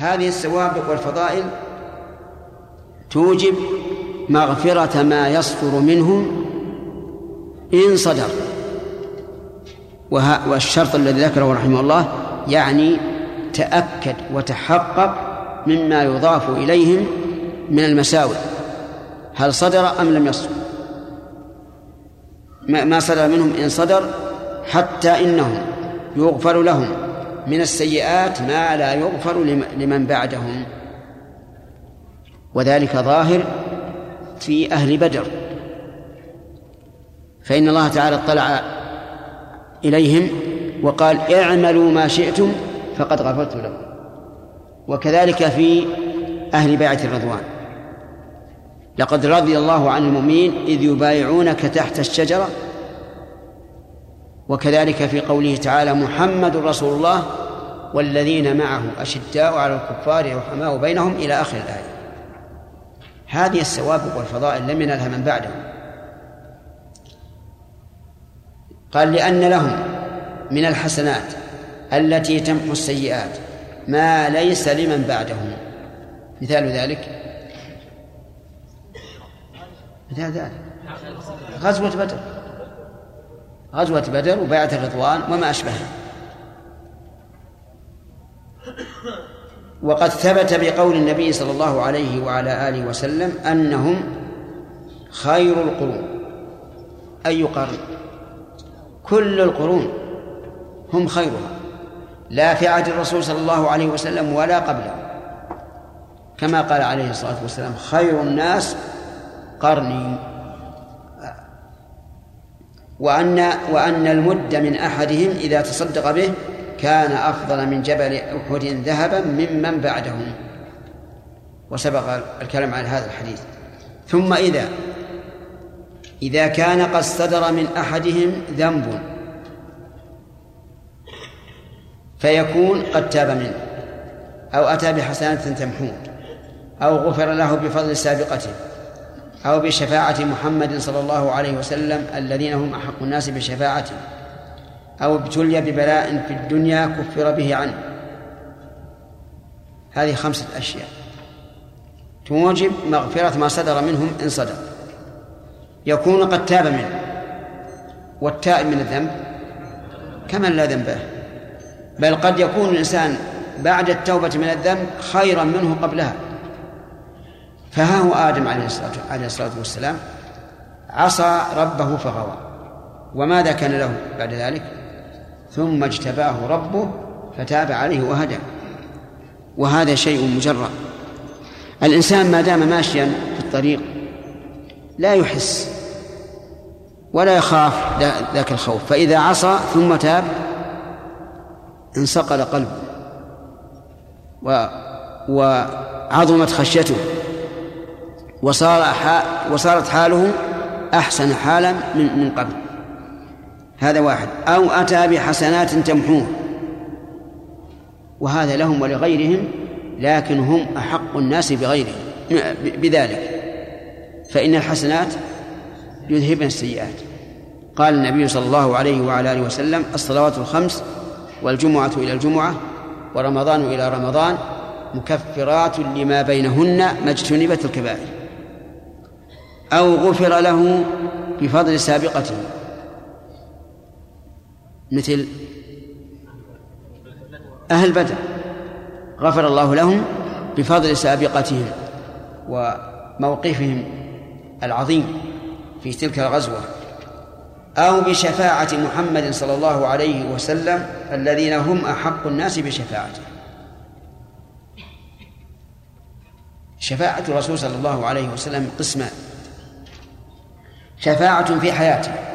هذه السوابق والفضائل توجب مغفرة ما يصدر منهم إن صدر. والشرط الذي ذكره رحمه الله يعني تأكد وتحقق مما يضاف إليهم من المساوئ. هل صدر أم لم يصدر؟ ما صدر منهم إن صدر حتى إنهم يغفر لهم. من السيئات ما لا يغفر لمن بعدهم. وذلك ظاهر في أهل بدر. فإن الله تعالى اطلع إليهم وقال اعملوا ما شئتم فقد غفرت لكم. وكذلك في أهل بيعة الرضوان. لقد رضي الله عن المؤمنين إذ يبايعونك تحت الشجرة. وكذلك في قوله تعالى محمد رسول الله والذين معه أشداء على الكفار رحماء بينهم إلى آخر الآية. هذه السوابق والفضائل لم ينالها من بعدهم. قال لأن لهم من الحسنات التي تمحو السيئات ما ليس لمن بعدهم. مثال ذلك؟ مثال ذلك. غزوة بدر. غزوة بدر وبيعة الرضوان وما أشبهها. وقد ثبت بقول النبي صلى الله عليه وعلى آله وسلم أنهم خير القرون أي قرن. كل القرون هم خيرها لا في عهد الرسول صلى الله عليه وسلم ولا قبله. كما قال عليه الصلاة والسلام خير الناس قرني. وأن وأن المد من أحدهم إذا تصدق به كان أفضل من جبل أحد ذهبا ممن بعدهم. وسبق الكلام على هذا الحديث. ثم إذا إذا كان قد صدر من أحدهم ذنب فيكون قد تاب منه أو أتى بحسنات تمحوه أو غفر له بفضل سابقته أو بشفاعة محمد صلى الله عليه وسلم الذين هم أحق الناس بشفاعته. أو ابتلي ببلاء في الدنيا كفر به عنه. هذه خمسة أشياء. توجب مغفرة ما صدر منهم إن صدر. يكون قد تاب منه. والتائب من الذنب كمن لا ذنب بل قد يكون الإنسان بعد التوبة من الذنب خيرا منه قبلها. فها هو آدم عليه الصلاة والسلام. عصى ربه فغوى. وماذا كان له بعد ذلك؟ ثم اجتباه ربه فتاب عليه وهدى. وهذا شيء مجرد. الإنسان ما دام ماشيا في الطريق لا يحس ولا يخاف ذاك الخوف. فإذا عصى ثم تاب انصقل قلبه و وعظمت خشيته. وصار وصارت حاله أحسن حالا من من قبل. هذا واحد. أو أتى بحسنات تمحوه. وهذا لهم ولغيرهم لكن هم أحق الناس بغيرهم بذلك. فإن الحسنات يذهبن السيئات. قال النبي صلى الله عليه وعلى آله وسلم الصلوات الخمس والجمعة إلى الجمعة ورمضان إلى رمضان مكفرات لما بينهن ما اجتنبت الكبائر. أو غفر له بفضل سابقته. مثل أهل بدر غفر الله لهم بفضل سابقتهم وموقفهم العظيم في تلك الغزوة أو بشفاعة محمد صلى الله عليه وسلم الذين هم أحق الناس بشفاعته. شفاعة الرسول صلى الله عليه وسلم قسمان. شفاعة في حياته.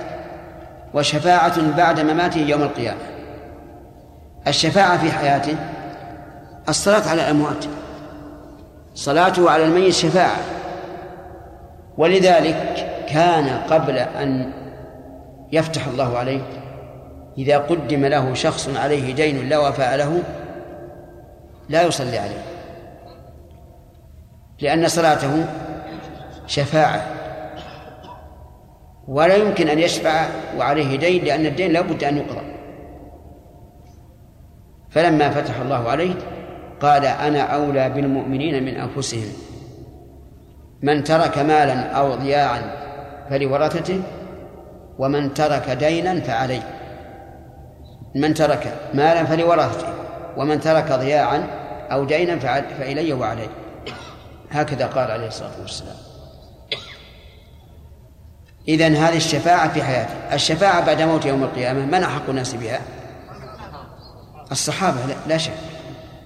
وشفاعة بعد مماته يوم القيامة. الشفاعة في حياته الصلاة على الأموات صلاته على الميت شفاعة. ولذلك كان قبل أن يفتح الله عليه إذا قدم له شخص عليه دين لا وفاء له لا يصلي عليه. لأن صلاته شفاعة. ولا يمكن أن يشفع وعليه دين لأن الدين لا بد أن يقضى فلما فتح الله عليه قال أنا أولى بالمؤمنين من أنفسهم. من ترك مالا أو ضياعا فلورثته ومن ترك دينا فعليه. من ترك مالا فلورثته ومن ترك ضياعا أو دينا فإلي وعليه. هكذا قال عليه الصلاة والسلام. إذن هذه الشفاعة في حياته. الشفاعة بعد موت يوم القيامة من أحق الناس بها؟ الصحابة لا شك.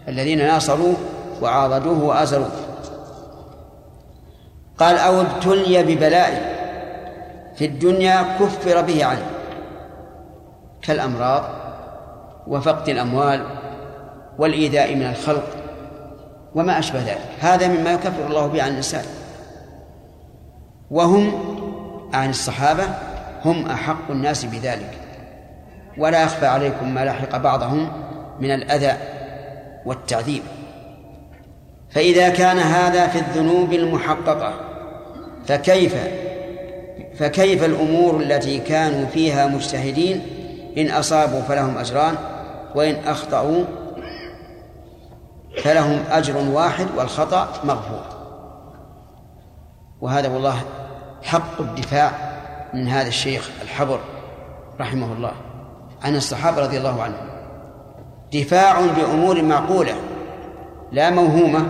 الذين ناصروه وعاضدوه وآزروه قال أو ابتلي ببلاء في الدنيا كفر به عنه كالأمراض وفقد الأموال والإيذاء من الخلق وما أشبه ذلك. هذا مما يكفر الله به عن الإنسان وهم عن الصحابة هم أحق الناس بذلك. ولا يخفى عليكم ما لحق بعضهم من الأذى والتعذيب. فإذا كان هذا في الذنوب المحققة فكيف فكيف الأمور التي كانوا فيها مجتهدين إن أصابوا فلهم أجران وإن أخطأوا فلهم أجر واحد والخطأ مغفور. وهذا والله حق الدفاع من هذا الشيخ الحبر رحمه الله. عن الصحابة رضي الله عنهم. دفاع بأمور معقولة لا موهومة.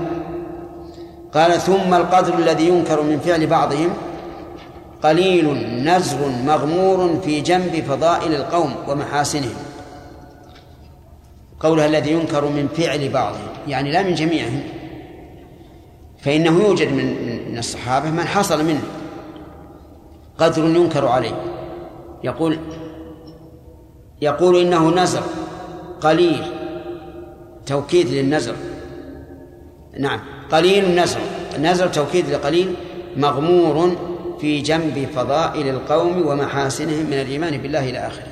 قال ثم القدر الذي ينكر من فعل بعضهم قليل نزر مغمور في جنب فضائل القوم ومحاسنهم. قولها الذي ينكر من فعل بعضهم. يعني لا من جميعهم. فإنه يوجد من من الصحابة من حصل منه. قدر ينكر عليه. يقول يقول إنه نزر قليل توكيد للنزر نعم قليل النزر النزر توكيد لقليل مغمور في جنب فضائل القوم ومحاسنهم من الإيمان بالله إلى آخره.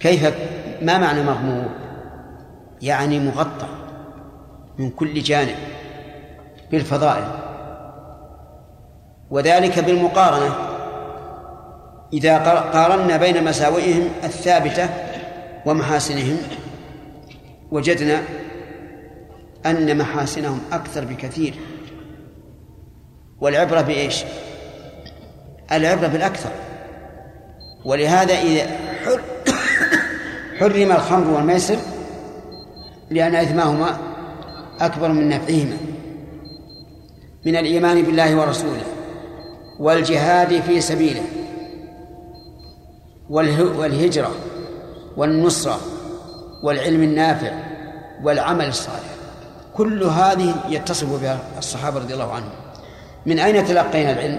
كيف ما معنى مغمور؟ يعني مغطى من كل جانب بالفضائل. وذلك بالمقارنة. إذا قارنا بين مساوئهم الثابتة ومحاسنهم وجدنا أن محاسنهم أكثر بكثير. والعبرة بإيش؟ العبرة بالأكثر. ولهذا إذا حرم الخمر والميسر لأن إثماهما أكبر من نفعهما. من الإيمان بالله ورسوله. والجهاد في سبيله والهجرة والنصرة والعلم النافع والعمل الصالح. كل هذه يتصف بها الصحابة رضي الله عنهم. من أين تلقينا العلم؟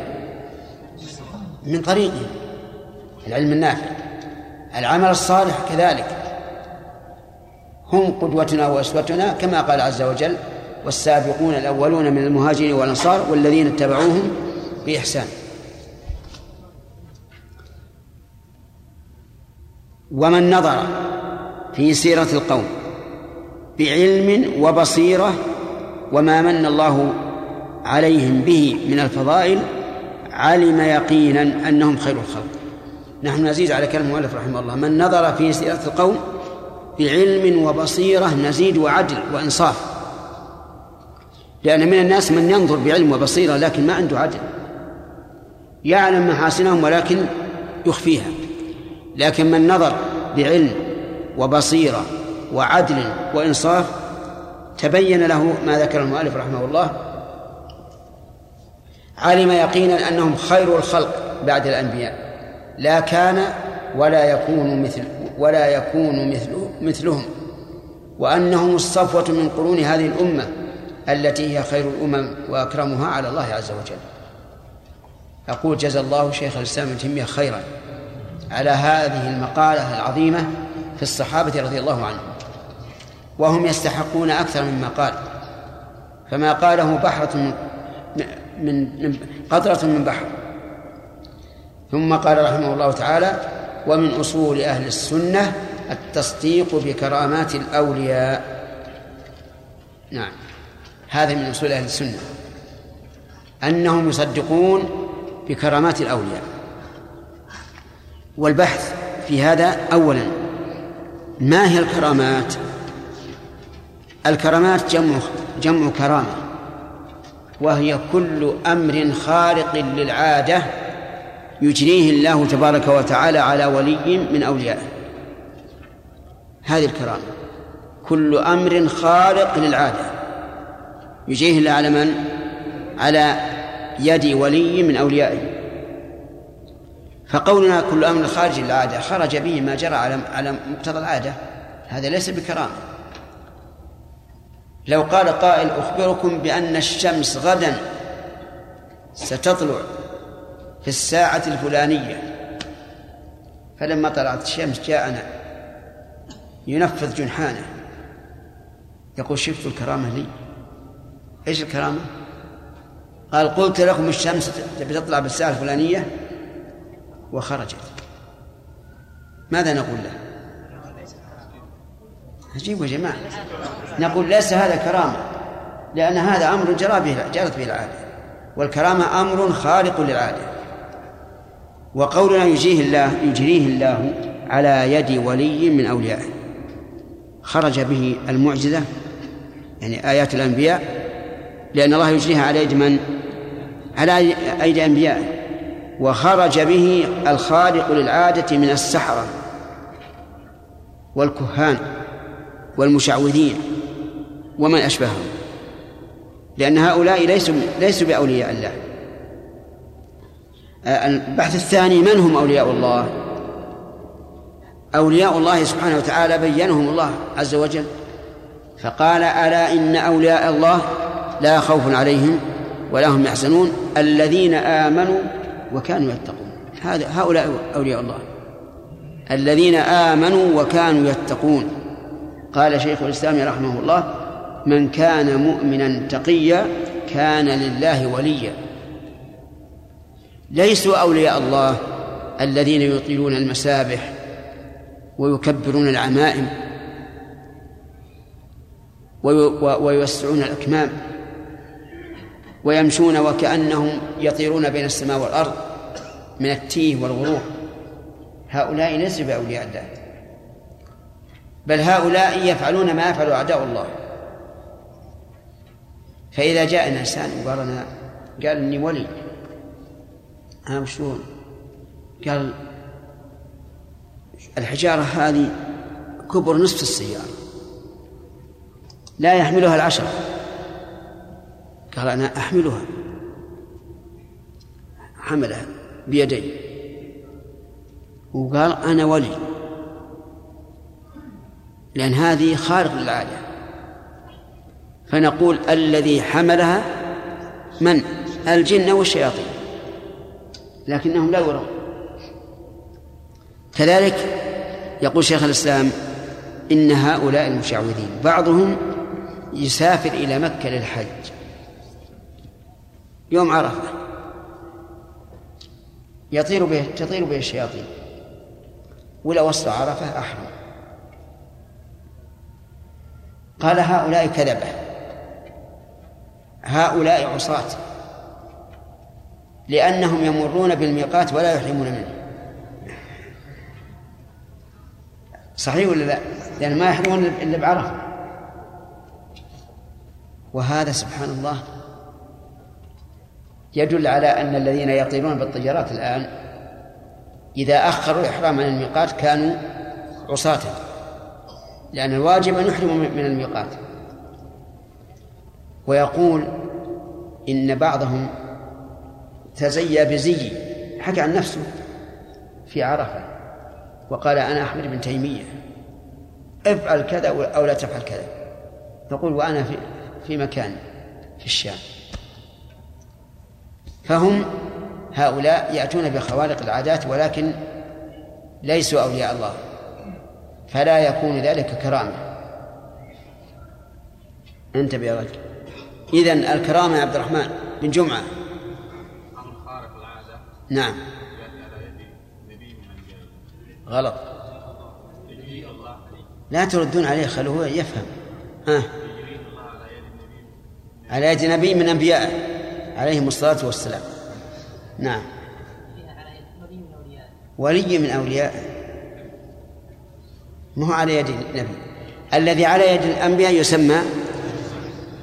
من طريقهم. العلم النافع العمل الصالح كذلك. هم قدوتنا وأسوتنا كما قال عز وجل والسابقون الأولون من المهاجرين والأنصار والذين اتبعوهم بإحسان ومن نظر في سيرة القوم بعلم وبصيرة وما من الله عليهم به من الفضائل علم يقينا أنهم خير الخلق. نحن نزيد على كلام المؤلف رحمه الله. من نظر في سيرة القوم بعلم وبصيرة نزيد وعدل وإنصاف. لأن من الناس من ينظر بعلم وبصيرة لكن ما عنده عدل. يعلم محاسنهم ولكن يخفيها. لكن من نظر بعلم وبصيرة وعدل وإنصاف تبين له ما ذكر المؤلف رحمه الله علم يقينا أنهم خير الخلق بعد الأنبياء. لا كان ولا يكون مثل ولا يكون مثله مثلهم. وأنهم الصفوة من قرون هذه الأمة التي هي خير الأمم وأكرمها على الله عز وجل. أقول جزا الله شيخ الإسلام ابن تيمية خيرا على هذه المقالة العظيمة في الصحابة رضي الله عنهم. وهم يستحقون أكثر مما قال. فما قاله بحرة من من قطرة من بحر. ثم قال رحمه الله تعالى ومن أصول أهل السنة التصديق بكرامات الأولياء. نعم. هذا من أصول أهل السنة. أنهم يصدقون بكرامات الأولياء. والبحث في هذا أولا ما هي الكرامات؟ الكرامات جمع جمع كرامة وهي كل أمر خارق للعادة يجريه الله تبارك وتعالى على ولي من أوليائه. هذه الكرامة كل أمر خارق للعادة يجريه الله على من؟ على يد ولي من أوليائه. فقولنا كل أمر خارج العادة خرج به ما جرى على على مقتضى العادة. هذا ليس بكرامة. لو قال قائل أخبركم بأن الشمس غدا ستطلع في الساعة الفلانية. فلما طلعت الشمس جاءنا ينفذ جنحانه. يقول شفت الكرامة لي. إيش الكرامة؟ قال قلت لكم الشمس بتطلع بالساعة الفلانية وخرجت. ماذا نقول له؟ عجيب يا جماعة. نقول ليس هذا كرامة لأن هذا أمر جرى به جرت به العادة. والكرامة أمر خارق للعادة. وقولنا يجريه الله يجريه الله على يد ولي من أوليائه. خرج به المعجزة يعني آيات الأنبياء لأن الله يجريها على يد من؟ على أيدي أنبيائه وخرج به الخارق للعادة من السحرة والكهان والمشعوذين ومن أشبههم. لأن هؤلاء ليسوا ليسوا بأولياء الله. البحث الثاني من هم أولياء الله؟ أولياء الله سبحانه وتعالى بينهم الله عز وجل. فقال ألا إن أولياء الله لا خوف عليهم ولا هم يحزنون الذين آمنوا وكانوا يتقون. هذا هؤلاء أولياء الله. الذين آمنوا وكانوا يتقون. قال شيخ الإسلام رحمه الله من كان مؤمنا تقيا كان لله وليا. ليسوا أولياء الله الذين يطيلون المسابح ويكبرون العمائم ويوسعون الأكمام. ويمشون وكأنهم يطيرون بين السماء والأرض من التيه والغرور هؤلاء ليسوا بأولياء الله بل هؤلاء يفعلون ما يفعل أعداء الله. فإذا جاء إنسان وقال أنا قال إني ولي. ها وشلون؟ قال الحجارة هذه كبر نصف السيارة. لا يحملها العشرة. قال أنا أحملها. حملها بيدي. وقال أنا ولي. لأن هذه خارق للعادة. فنقول الذي حملها من؟ الجن والشياطين. لكنهم لا يرون. كذلك يقول شيخ الإسلام إن هؤلاء المشعوذين بعضهم يسافر إلى مكة للحج. يوم عرفة. يطير به تطير به الشياطين. ولا وصل عرفة أحرم قال هؤلاء كذبة. هؤلاء عصاة. لأنهم يمرون بالميقات ولا يحرمون منه. صحيح ولا لا؟ لأن ما يحرمون إلا بعرفة. وهذا سبحان الله يدل على أن الذين يطيرون بالطيارات الآن إذا أخروا الإحرام عن الميقات كانوا عصاة لأن الواجب أن يحرموا من الميقات. ويقول إن بعضهم تزيى بزي حكى عن نفسه في عرفة وقال أنا أحمد بن تيمية افعل كذا أو لا تفعل كذا. يقول وأنا في في مكان في الشام. فهم هؤلاء يأتون بخوارق العادات ولكن ليسوا أولياء الله. فلا يكون ذلك كرامة. انتبه يا رجل. إذن الكرامة يا عبد الرحمن بن جمعة. نعم. غلط. لا تردون عليه خلوه يفهم. ها. على يد نبي من أنبيائه عليهم الصلاة والسلام. نعم. ولي من أوليائه ما هو على يد النبي. الذي على يد الأنبياء يسمى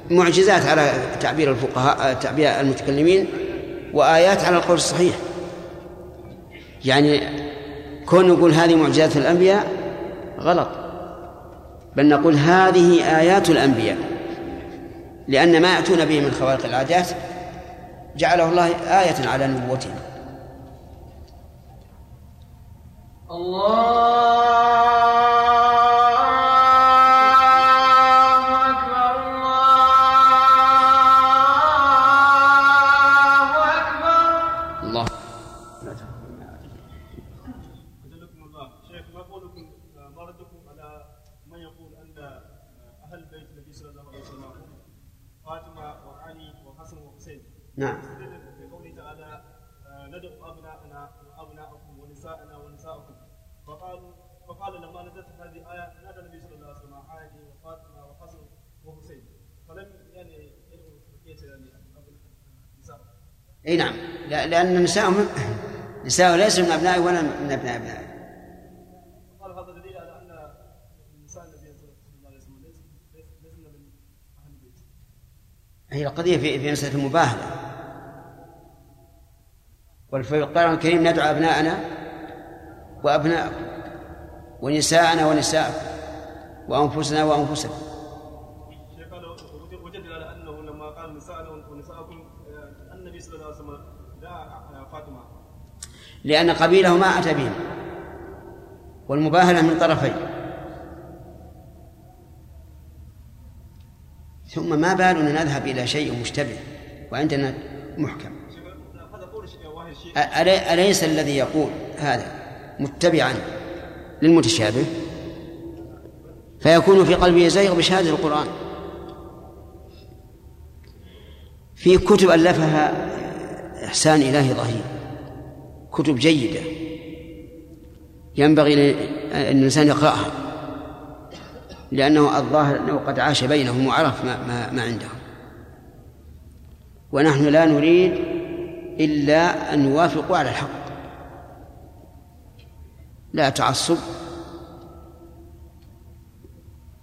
معجزات على تعبير الفقهاء تعبير المتكلمين وآيات على القول الصحيح. يعني كون نقول هذه معجزات الأنبياء غلط. بل نقول هذه آيات الأنبياء. لأن ما يأتون به من خوارق العادات جعله الله آية على نبوتهم الله إي نعم. لأن نساءهم نساء ليس من ابنائه ولا من أبناء قال هذا دليل على أن النساء البيت. هي القضية في في مسألة المباهله وفي القرآن الكريم ندعو أبناءنا وأبناءكم ونساءنا ونساءكم وأنفسنا وأنفسكم وجدنا على أنه لما قال نساءنا ونساءكم النبي صلى الله عليه وسلم دعا فاطمة لأن قبيله ما أتى بهم. والمباهلة من طرفين. ثم ما بالنا نذهب إلى شيء مشتبه وعندنا محكم. أليس الذي يقول هذا متبعا للمتشابه؟ فيكون في قلبه زيغ بشهادة القرآن. في كتب ألفها إحسان إلهي ظهير. كتب جيدة. ينبغي أن الإنسان يقرأها. لأنه الظاهر أنه قد عاش بينهم وعرف ما, ما, ما عندهم. ونحن لا نريد إلا أن يوافقوا على الحق. لا تعصب.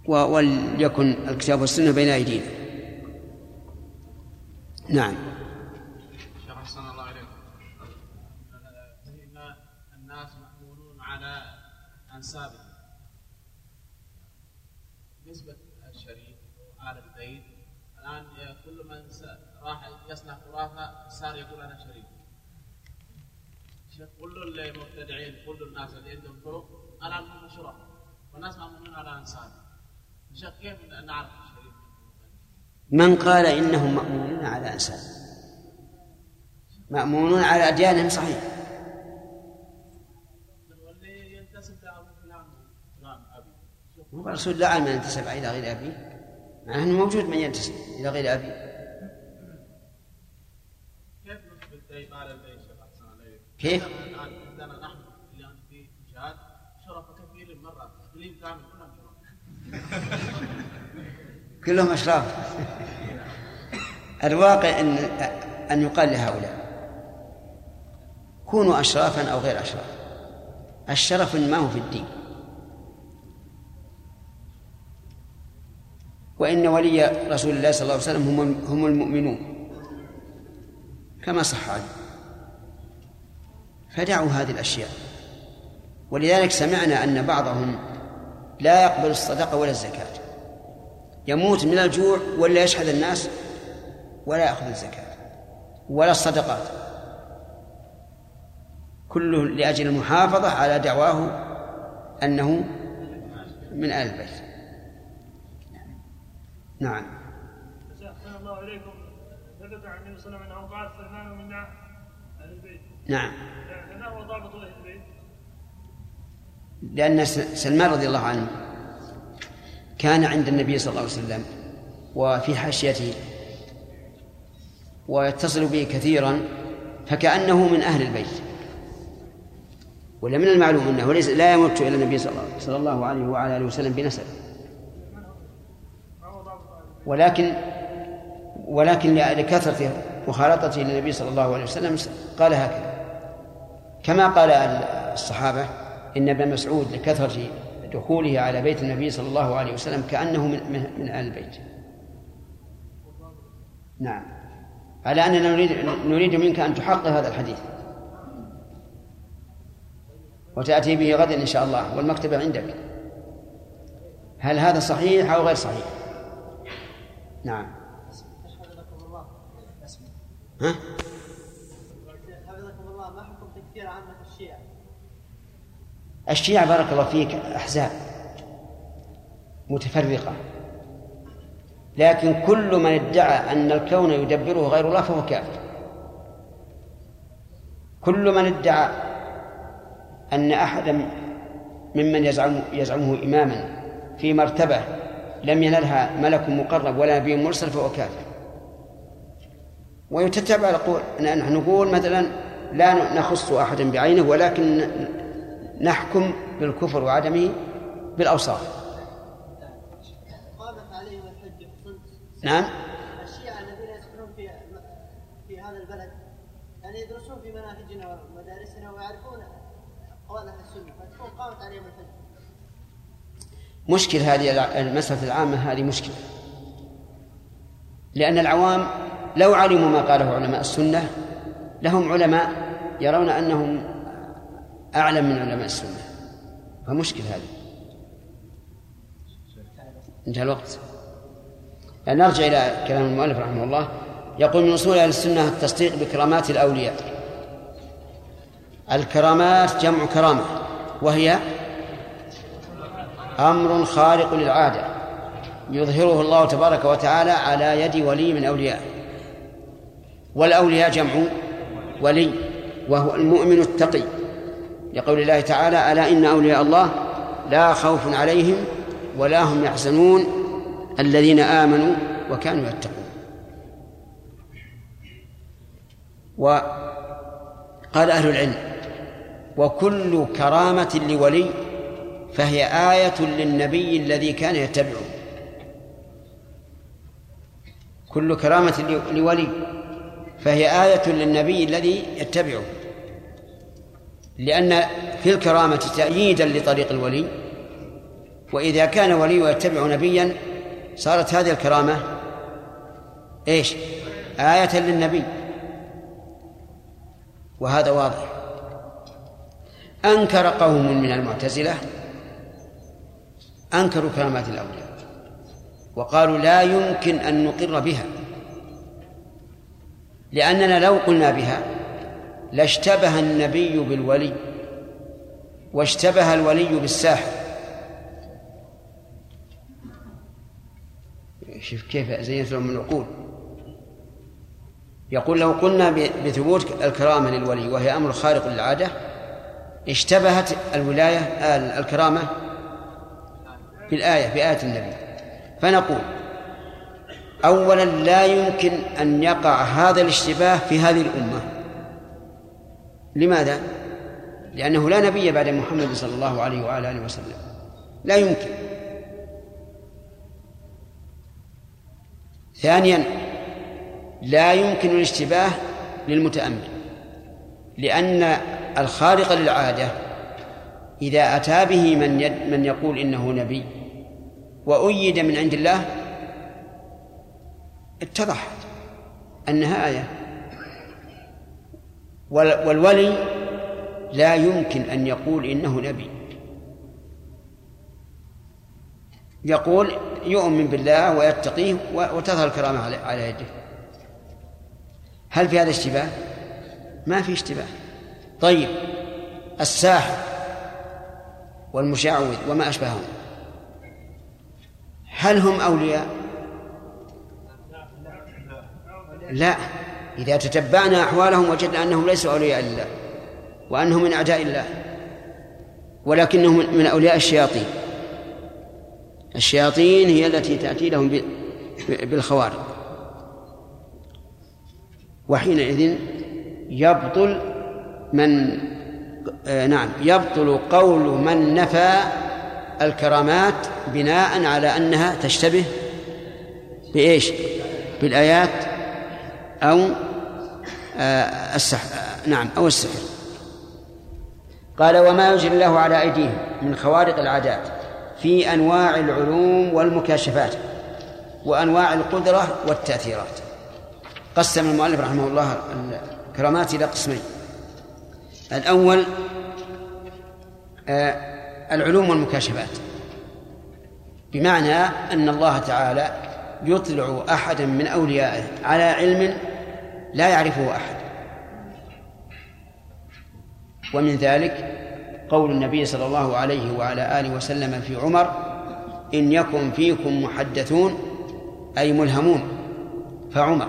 وليكن الكتاب والسنة بين أيدينا. نعم شيخ أحسن الله إليكم إن الناس مأمونون على أنسابهم نسبة الشريف وآل البيت الآن كل من راح يصنع صار يقول أنا شريك. كل المبتدعين كل الناس اللي عندهم طرق الان هم شرف والناس مامونون على انسان شيخ كيف نعرف الشريك من قال إنهم مأمونون على انسان مأمونون على أديانهم صحيح. واللي ينتسب فلان فلان أبي. الرسول لا من ينتسب إلى غير ابيه مع إنه موجود من ينتسب إلى غير ابيه كيف؟ عندنا نحن الان في شرف كثير شرف. كلهم أشراف. الواقع ان أن يقال لهؤلاء كونوا اشرافا أو غير أشراف. الشرف ما هو في الدين. وإن ولي رسول الله صلى الله عليه وسلم هم هم المؤمنون. كما صح عنه فدعوا هذه الأشياء. ولذلك سمعنا أن بعضهم لا يقبل الصدقة ولا الزكاة. يموت من الجوع ولا يشحذ الناس ولا يأخذ الزكاة ولا الصدقات. كله لأجل المحافظة على دعواه أنه من آل البيت. نعم الله عليكم ثبت عن النبي صلى الله عليه وسلم انه بعث سلمان منا أهل البيت نعم. هو ضابط البيت؟ لأن سلمان رضي الله عنه كان عند النبي صلى الله عليه وسلم وفي حاشيته ويتصل به كثيرا فكأنه من أهل البيت. ولا من المعلوم أنه ليس لا يمت إلى النبي صلى الله عليه وعلى آله وسلم بنسب. ولكن ولكن لكثرة مخالطته للنبي صلى الله عليه وسلم قال هكذا. كما قال الصحابة إن ابن مسعود لكثرة دخوله على بيت النبي صلى الله عليه وسلم كأنه من من, آل البيت. نعم. على أننا نريد نريد منك أن تحقق هذا الحديث. وتأتي به غدا إن شاء الله والمكتبة عندك. هل هذا صحيح أو غير صحيح؟ نعم. ها؟ تكفير عامة الشيعة؟ الشيعة بارك الله فيك أحزاب متفرقة. لكن كل من ادعى أن الكون يدبره غير الله فهو كافر. كل من ادعى أن أحدا ممن يزعم يزعمه إماما في مرتبة لم ينلها ملك مقرب ولا نبي مرسل فهو كافر. ويتتبع القول نحن نقول مثلا لا نخص أحدا بعينه ولكن نحكم بالكفر وعدمه بالأوصاف. نعم. الشيعة الذين يسكنون في في هذا البلد يعني يدرسون في مناهجنا ومدارسنا ويعرفون أقوال أهل السنة فتكون قامت عليهم الحجة مشكل هذه المسألة العامة هذه مشكلة. لأن العوام لو علموا ما قاله علماء السنة لهم علماء يرون أنهم أعلم من علماء السنة. فمشكل هذا. انتهى الوقت. نرجع إلى كلام المؤلف رحمه الله. يقول من أصول أهل السنة التصديق بكرامات الأولياء. الكرامات جمع كرامة وهي أمر خارق للعادة يظهره الله تبارك وتعالى على يد ولي من أوليائه والأولياء جمع ولي. وهو المؤمن التقي. لقول الله تعالى ألا إن أولياء الله لا خوف عليهم ولا هم يحزنون الذين آمنوا وكانوا يتقون. وقال أهل العلم وكل كرامة لولي فهي آية للنبي الذي كان يتبعه. كل كرامة لولي. فهي آية للنبي الذي يتبعه لأن في الكرامة تأييدا لطريق الولي وإذا كان ولي يتبع نبيا صارت هذه الكرامة إيش؟ آية للنبي. وهذا واضح. أنكر قوم من المعتزلة أنكروا كرامات الأولياء وقالوا لا يمكن أن نقر بها. لأننا لو قلنا بها لاشتبه النبي بالولي واشتبه الولي بالساحر. شوف كيف زينت لهم العقول. يقول لو قلنا بثبوت الكرامة للولي وهي أمر خارق للعادة اشتبهت الولاية الكرامة بالآية بآية النبي. فنقول أولا لا يمكن أن يقع هذا الاشتباه في هذه الأمة. لماذا؟ لأنه لا نبي بعد محمد صلى الله عليه وعلى آله وسلم. لا يمكن. ثانيا لا يمكن الاشتباه للمتأمل لأن الخارق للعادة إذا أتى به من من يقول إنه نبي وأيد من عند الله اتضح أنها آية والولي لا يمكن أن يقول إنه نبي يقول يؤمن بالله ويتقيه وتظهر الكرامة على يده هل في هذا اشتباه؟ ما في اشتباه طيب الساحر والمشعوذ وما أشبههم هل هم أولياء؟ لا. إذا تتبعنا أحوالهم وجدنا أنهم ليسوا أولياء لله وأنهم من أعداء الله ولكنهم من أولياء الشياطين. الشياطين هي التي تأتي لهم بالخوارق وحينئذ يبطل من آه نعم يبطل قول من نفى الكرامات بناء على أنها تشتبه بإيش؟ بالآيات أو آه السحر. نعم أو السحر. قال وما يجري الله على أيديهم من خوارق العادات في أنواع العلوم والمكاشفات وأنواع القدرة والتأثيرات. قسم المؤلف رحمه الله الكرامات إلى قسمين. الأول آه، العلوم والمكاشفات. بمعنى أن الله تعالى يطلع أحدا من أوليائه على علم لا يعرفه أحد. ومن ذلك قول النبي صلى الله عليه وعلى آله وسلم في عمر إن يكن فيكم محدثون أي ملهمون. فعمر.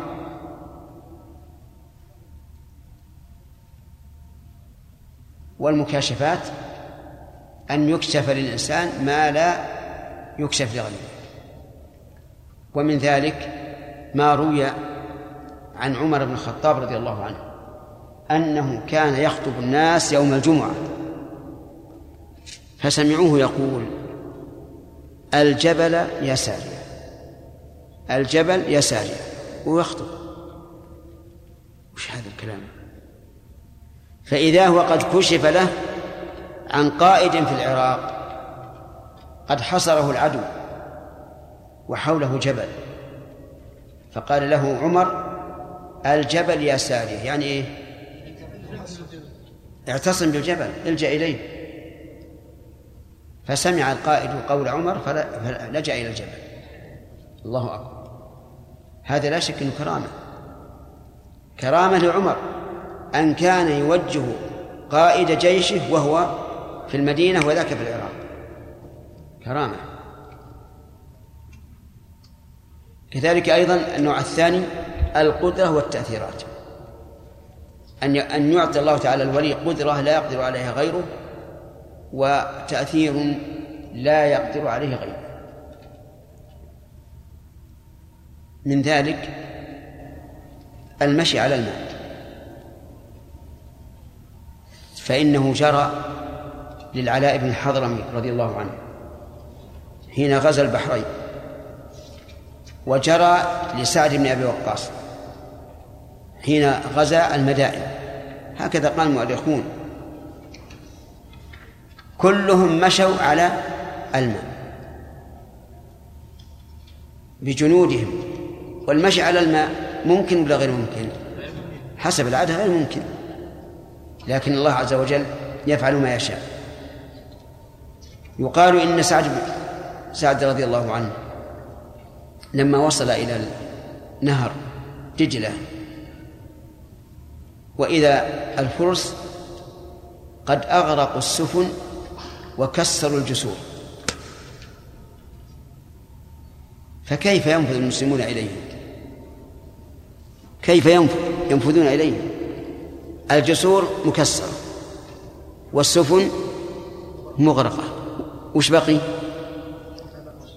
والمكاشفات أن يكشف للإنسان ما لا يكشف لغيره. ومن ذلك ما روي عن عمر بن الخطاب رضي الله عنه أنه كان يخطب الناس يوم الجمعة. فسمعوه يقول الجبل يا الجبل يا ويخطب وش هذا الكلام؟ فإذا هو قد كشف له عن قائد في العراق قد حصره العدو وحوله جبل. فقال له عمر الجبل يا سارية يعني إيه اعتصم بالجبل الجأ إليه. فسمع القائد قول عمر فلجأ إلى الجبل. الله أكبر. هذا لا شك أنه كرامة. كرامة لعمر. أن كان يوجه قائد جيشه وهو في المدينة وذاك في العراق. كرامة. كذلك أيضا النوع الثاني القدرة والتأثيرات. أن أن يعطي الله تعالى الولي قدرة لا يقدر عليها غيره وتأثير لا يقدر عليه غيره. من ذلك المشي على الماء فإنه جرى للعلاء بن الحضرمي رضي الله عنه حين غزا البحرين وجرى لسعد بن أبي وقاص. حين غزا المدائن. هكذا قال المؤرخون. كلهم مشوا على الماء بجنودهم. والمشي على الماء ممكن ولا غير ممكن؟ حسب العادة غير ممكن. لكن الله عز وجل يفعل ما يشاء. يقال إن سعد سعد رضي الله عنه لما وصل إلى نهر دجلة وإذا الفرس قد أغرقوا السفن وكسروا الجسور. فكيف ينفذ المسلمون إليهم كيف ينفذون إليهم الجسور مكسرة والسفن مغرقة. وش بقي؟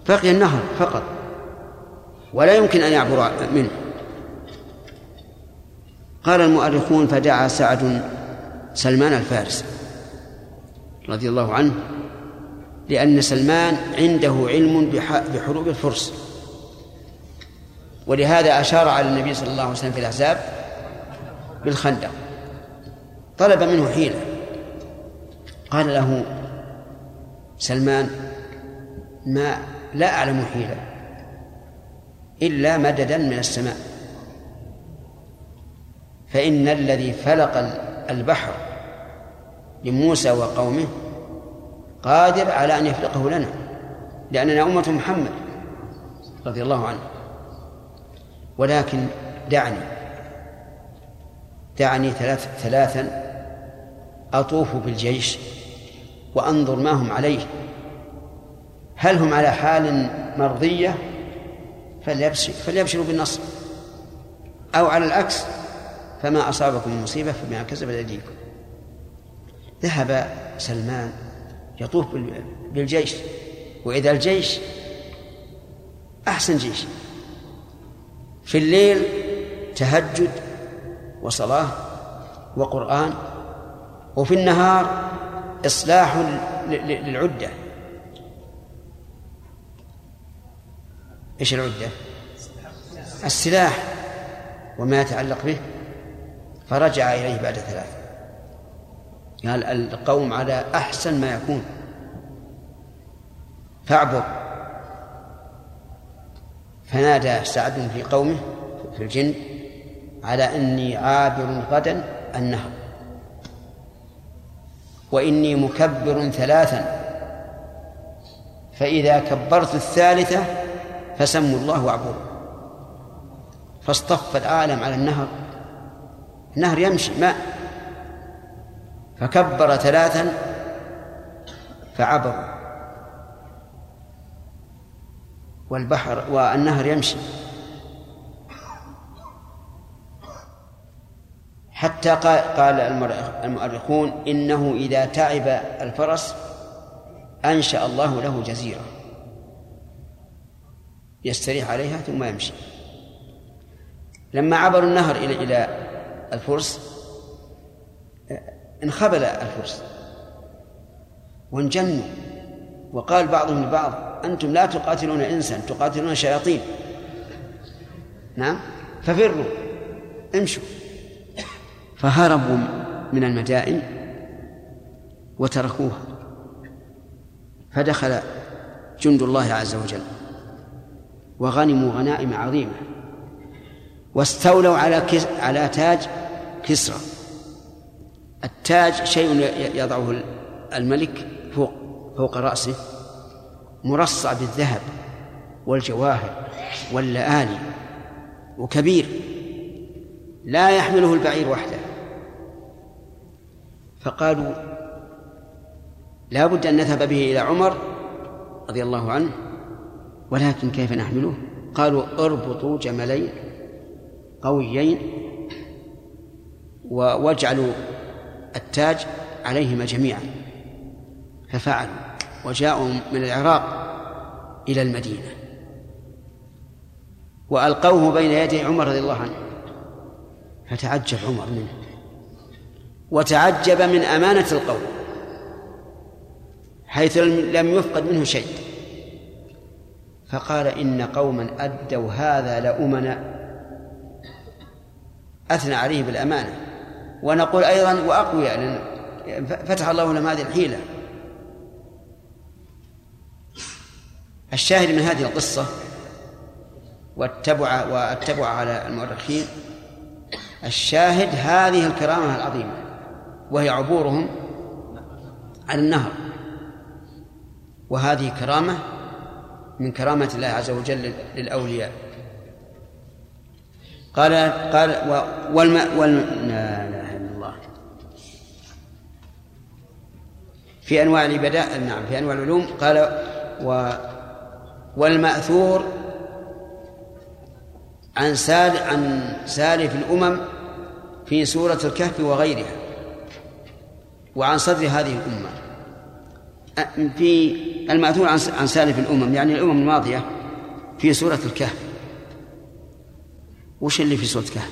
بقي النهر فقط. ولا يمكن أن يعبر منه. قال المؤرخون فدعا سعد سلمان الفارس رضي الله عنه لأن سلمان عنده علم بحروب الفرس. ولهذا أشار على النبي صلى الله عليه وسلم في الأحزاب بالخندق. طلب منه حيلة. قال له سلمان ما لا أعلم حيلة إلا مددا من السماء. فإن الذي فلق البحر لموسى وقومه قادر على أن يفلقه لنا لأننا أمة محمد رضي الله عنه. ولكن دعني دعني ثلاث ثلاثا أطوف بالجيش وأنظر ما هم عليه. هل هم على حال مرضية؟ فليبشروا بالنصر أو على العكس فما أصابكم من مصيبة فبما كسبت أيديكم. ذهب سلمان يطوف بالجيش وإذا الجيش أحسن جيش. في الليل تهجد وصلاة وقرآن وفي النهار إصلاح للعدة. إيش العدة؟ السلاح وما يتعلق به. فرجع إليه بعد ثلاثة. قال القوم على أحسن ما يكون. فاعبر. فنادى سعد في قومه في الجن على أني عابر غدا النهر. وإني مكبر ثلاثا. فإذا كبرت الثالثة فسموا الله وأعبدوا. فاصطف العالم على النهر. النهر يمشي ماء فكبر ثلاثا فعبروا والبحر والنهر يمشي. حتى قال المؤرخون إنه إذا تعب الفرس أنشأ الله له جزيرة. يستريح عليها ثم يمشي. لما عبروا النهر إلى إلى الفرس انخبل الفرس. وانجنوا وقال بعضهم لبعض أنتم لا تقاتلون إنسا تقاتلون شياطين. نعم؟ ففروا. امشوا. فهربوا من المدائن وتركوها. فدخل جند الله عز وجل وغنموا غنائم عظيمة. واستولوا على كس على تاج كسرى. التاج شيء يضعه الملك فوق فوق رأسه مرصع بالذهب والجواهر واللآلي وكبير لا يحمله البعير وحده. فقالوا لا بد أن نذهب به إلى عمر رضي الله عنه ولكن كيف نحمله؟ قالوا اربطوا جملين. قويين واجعلوا التاج عليهما جميعا. ففعلوا وجاءوا من العراق إلى المدينة. وألقوه بين يدي عمر رضي الله عنه. فتعجب عمر منه. وتعجب من أمانة القول حيث لم يفقد منه شيء. فقال إن قوما أدوا هذا لأمنا أثنى عليه بالأمانة. ونقول أيضا وأقوياء لأن فتح الله لهم هذه الحيلة. الشاهد من هذه القصة واتبع واتبع على المؤرخين الشاهد هذه الكرامة العظيمة وهي عبورهم على النهر. وهذه كرامة من كرامة الله عز وجل للأولياء. قال قال والماء وال لا إله إلا الله. في أنواع العبادات نعم في أنواع العلوم. قال و والمأثور عن سال عن سالف الأمم في سورة الكهف وغيرها وعن صدر هذه الأمة. في المأثور عن سالف الأمم يعني الأمم الماضية في سورة الكهف. وش اللي في سورة الكهف؟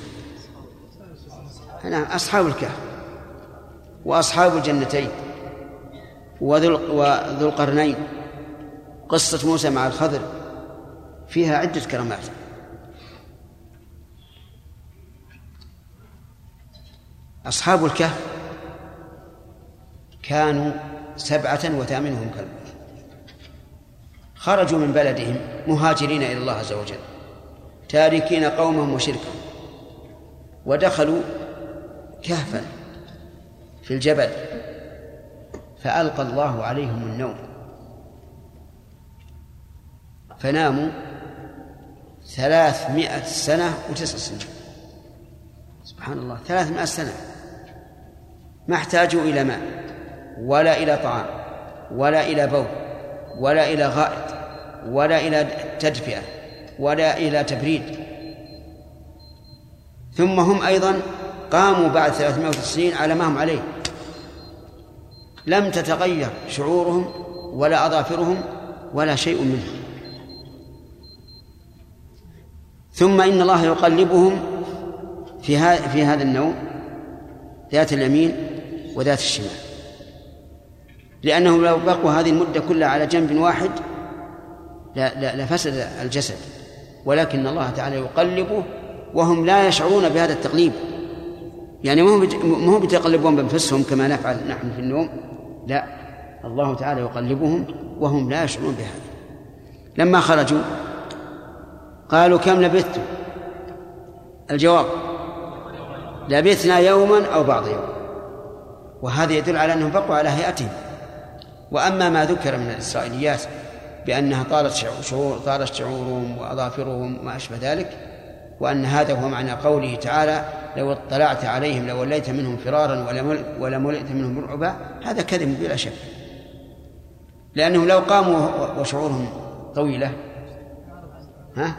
نعم أصحاب الكهف وأصحاب الجنتين وذو وذو القرنين. قصة موسى مع الخضر فيها عدة كرامات. أصحاب الكهف كانوا سبعة وثامنهم كلب. خرجوا من بلدهم مهاجرين إلى الله عز وجل. تاركين قومهم وشركهم. ودخلوا كهفا في الجبل فألقى الله عليهم النوم. فناموا ثلاثمائة سنة وتسع سنين. سبحان الله ثلاثمائة سنة. ما احتاجوا إلى ماء ولا إلى طعام ولا إلى بول ولا إلى غائط ولا إلى تدفئة. ولا إلى تبريد. ثم هم أيضا قاموا بعد 390 على ما هم عليه. لم تتغير شعورهم ولا أظافرهم ولا شيء منه ثم إن الله يقلبهم في في هذا النوم ذات اليمين وذات الشمال. لأنهم لو بقوا هذه المدة كلها على جنب واحد لفسد الجسد. ولكن الله تعالى يقلبه وهم لا يشعرون بهذا التقليب. يعني ما هم بيتقلبون بأنفسهم كما نفعل نحن في النوم لا. الله تعالى يقلبهم وهم لا يشعرون بهذا. لما خرجوا قالوا كم لبثتم؟ الجواب لبثنا يوما أو بعض يوم. وهذا يدل على أنهم بقوا على هيئتهم. وأما ما ذكر من الإسرائيليات بأنها طالت شعور طالت شعورهم وأظافرهم وما أشبه ذلك وأن هذا هو معنى قوله تعالى لو اطلعت عليهم لوليت منهم فرارا ولملئت منهم رعبا هذا كذب بلا شك. لأنهم لو قاموا وشعورهم طويلة ها؟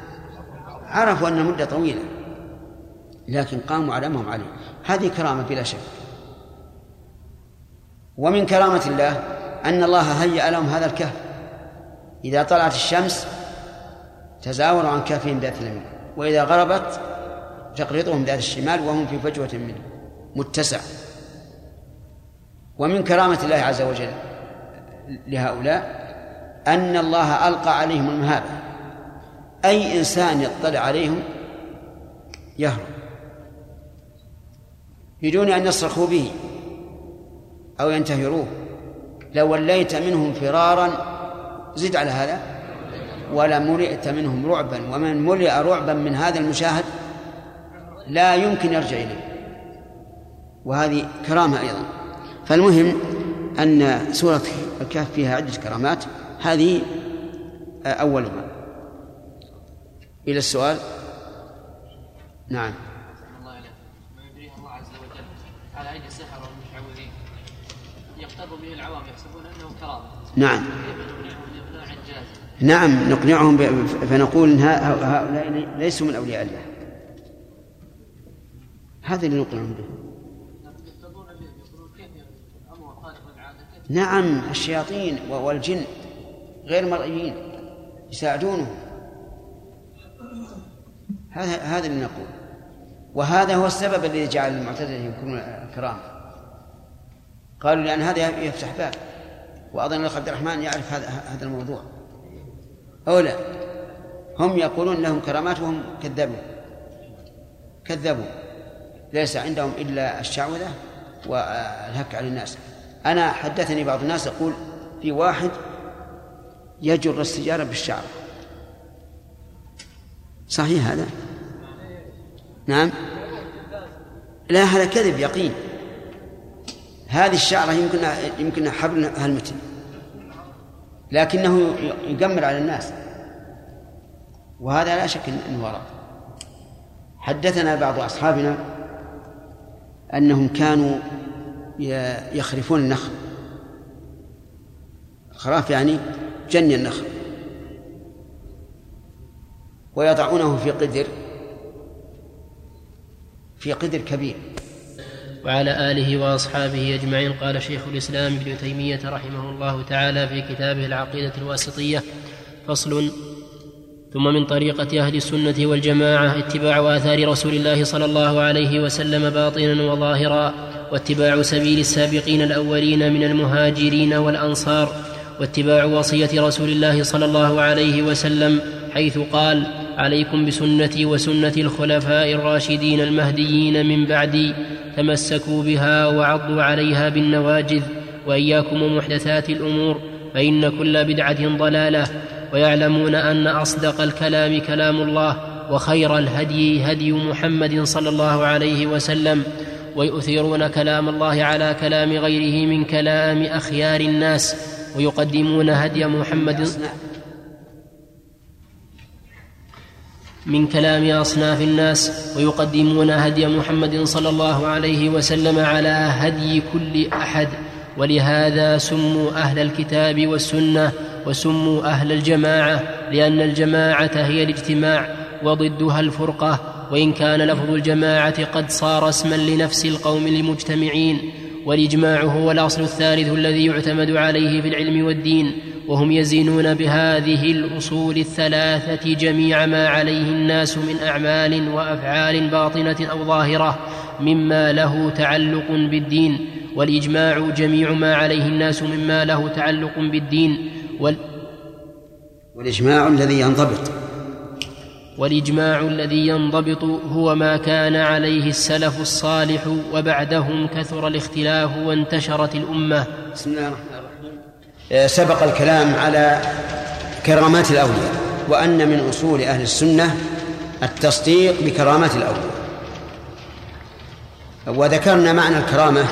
عرفوا أن مدة طويلة لكن قاموا على ما هم عليه. هذه كرامة بلا شك. ومن كرامة الله أن الله هيأ لهم هذا الكهف. إذا طلعت الشمس تزاوروا عن كهفهم ذات اليمين وإذا غربت تقرضهم ذات الشمال وهم في فجوة منه متسع. ومن كرامة الله عز وجل لهؤلاء أن الله ألقى عليهم المهابة أي إنسان يطلع عليهم يهرب. بدون أن يصرخوا به أو ينتهروه. لو وليت منهم فرارا زد على هذا؟ ولملئت منهم رعبا ومن ملئ رعبا من هذا المشاهد لا يمكن يرجع إليه. وهذه كرامة أيضا. فالمهم أن سورة الكهف فيها عدة كرامات. هذه أولها. إلى السؤال. نعم. الله عليه ما يدريه الله عز وجل على أيدي السحرة والمشعوذين. به العوام يحسبون أنه كرامة. نعم. نعم نقنعهم فنقول إن هؤلاء ليسوا من أولياء الله. هذا اللي نقنعهم به. نعم الشياطين والجن غير مرئيين يساعدونه هذا هذا اللي نقول. وهذا هو السبب الذي جعل المعتزلة يكونون كرامة قالوا لأن هذا يفتح باب. وأظن الأخ عبد الرحمن يعرف هذا هذا الموضوع. أو لا؟ هم يقولون لهم كرامات وهم كذبوا. كذبوا. ليس عندهم إلا الشعوذة والهك على الناس. أنا حدثني بعض الناس يقول في واحد يجر السجارة بالشعر. صحيح هذا؟ نعم. لا هذا كذب يقين. هذه الشعرة يمكن يمكن حبل هالمتن. لكنه يقمر على الناس. وهذا لا شك إنه ورد حدثنا بعض أصحابنا أنهم كانوا يخرفون النخل. خراف يعني جني النخل. ويضعونه في قدر في قدر كبير. وعلى آله وأصحابه أجمعين. قال شيخ الإسلام ابن تيمية رحمه الله تعالى في كتابه العقيدة الواسطية فصل ثم من طريقة أهل السنة والجماعة اتباع آثار رسول الله صلى الله عليه وسلم باطنا وظاهرا واتباع سبيل السابقين الأولين من المهاجرين والأنصار واتباع وصية رسول الله صلى الله عليه وسلم حيث قال عليكم بسنتي وسنة الخلفاء الراشدين المهديين من بعدي تمسكوا بها وعضوا عليها بالنواجذ وإياكم ومحدثات الأمور فإن كل بدعة ضلالة ويعلمون أن أصدق الكلام كلام الله وخير الهدي هدي محمد صلى الله عليه وسلم ويؤثرون كلام الله على كلام غيره من كلام أخيار الناس ويقدمون هدي محمد من كلام أصناف الناس ويقدمون هدي محمد صلى الله عليه وسلم على هدي كل أحد ولهذا سموا أهل الكتاب والسنة وسموا أهل الجماعة لأن الجماعة هي الاجتماع وضدها الفرقة وإن كان لفظ الجماعة قد صار اسما لنفس القوم المجتمعين والإجماع هو الأصل الثالث الذي يعتمد عليه في العلم والدين. وهم يزينون بهذه الأصول الثلاثة جميع ما عليه الناس من أعمال وأفعال باطنة أو ظاهرة مما له تعلق بالدين والإجماع جميع ما عليه الناس مما له تعلق بالدين وال والإجماع الذي ينضبط. والإجماع الذي ينضبط هو ما كان عليه السلف الصالح وبعدهم كثر الاختلاف وانتشرت الأمة. بسم الله الرحمن سبق الكلام على كرامات الأولياء وأن من أصول أهل السنة التصديق بكرامات الأولياء. وذكرنا معنى الكرامة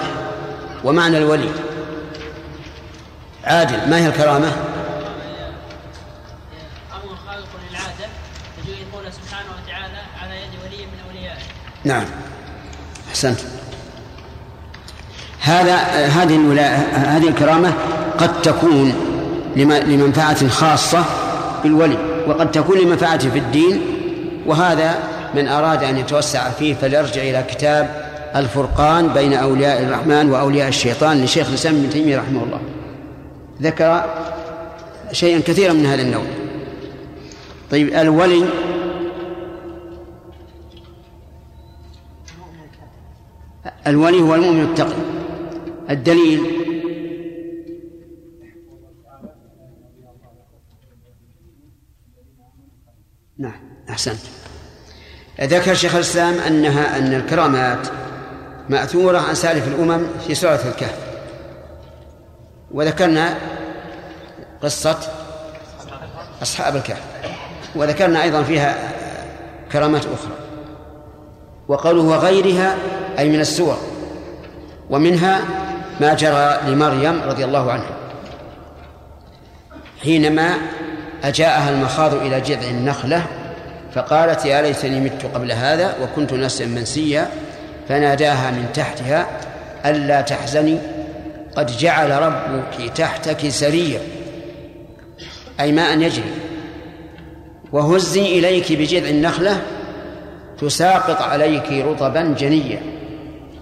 ومعنى الولي. عادل ما هي الكرامة؟ أمر خالق للعادة سبحانه وتعالى على يد ولي من أوليائه. نعم. أحسنت. هذا هذه الولا... هذه الكرامة قد تكون لم... لمنفعة خاصة بالولي وقد تكون لمنفعة في الدين وهذا من أراد أن يتوسع فيه فليرجع إلى كتاب الفرقان بين أولياء الرحمن وأولياء الشيطان لشيخ الإسلام ابن تيمية رحمه الله. ذكر شيئا كثيرا من هذا النوع. طيب الولي الولي هو المؤمن التقي. الدليل نعم أحسنت. ذكر شيخ الإسلام أنها أن الكرامات مأثورة عن سالف الأمم في سورة الكهف. وذكرنا قصة أصحاب الكهف. وذكرنا أيضا فيها كرامات أخرى. وقوله وغيرها أي من السور. ومنها ما جرى لمريم رضي الله عنها. حينما أجاءها المخاض إلى جذع النخلة فقالت يا ليتني مت قبل هذا وكنت نفسا منسيا فناداها من تحتها ألا تحزني؟ قد جعل ربك تحتك سريا أي ماء يجري. وهزي إليك بجذع النخلة تساقط عليك رطبا جنيا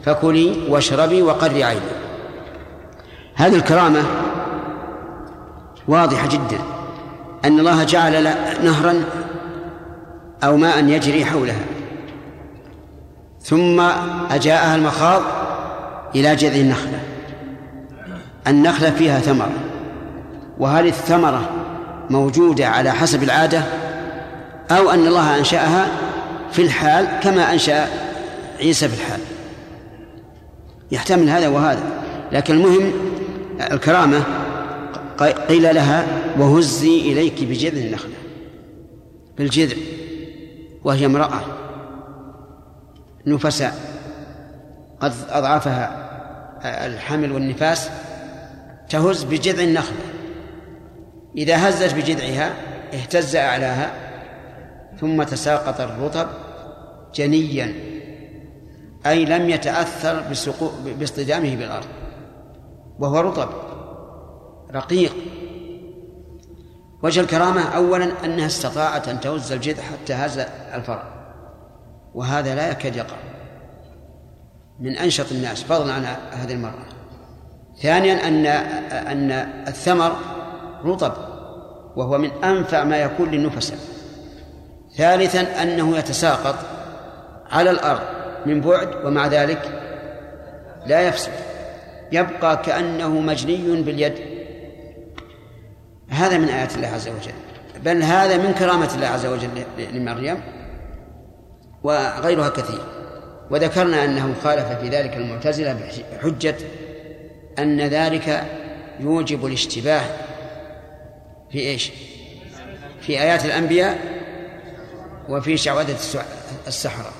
فكلي واشربي وقري عيني. هذه الكرامة واضحة جدا. أن الله جعل نهرا أو ماء يجري حولها. ثم أجاءها المخاض إلى جذع النخلة. النخلة فيها ثمرة. وهذه الثمرة موجودة على حسب العادة أو أن الله أنشأها في الحال كما أنشأ عيسى في الحال. يحتمل هذا وهذا. لكن المهم الكرامة قيل لها وهزي إليك بجذع النخلة بالجذع. وهي امرأة نفساء. قد أضعفها الحمل والنفاس. تهز بجذع النخلة إذا هزت بجذعها اهتز أعلاها ثم تساقط الرطب جنيا. أي لم يتأثر باصطدامه بالأرض. وهو رطب. رقيق. وجه الكرامة أولا أنها استطاعت أن تهز الجذع حتى هز الفرع وهذا لا يكاد يقع. من أنشط الناس فضلا عن هذه المرأة. ثانيا أن أن الثمر رطب وهو من أنفع ما يكون للنفساء. ثالثا أنه يتساقط على الأرض من بعد ومع ذلك لا يفسد. يبقى كأنه مجني باليد. هذا من آيات الله عز وجل. بل هذا من كرامة الله عز وجل لمريم وغيرها كثير. وذكرنا أنه خالف في ذلك المعتزلة بحجة أن ذلك يوجب الاشتباه في إيش؟ في آيات الأنبياء وفي شعوذة السحرة.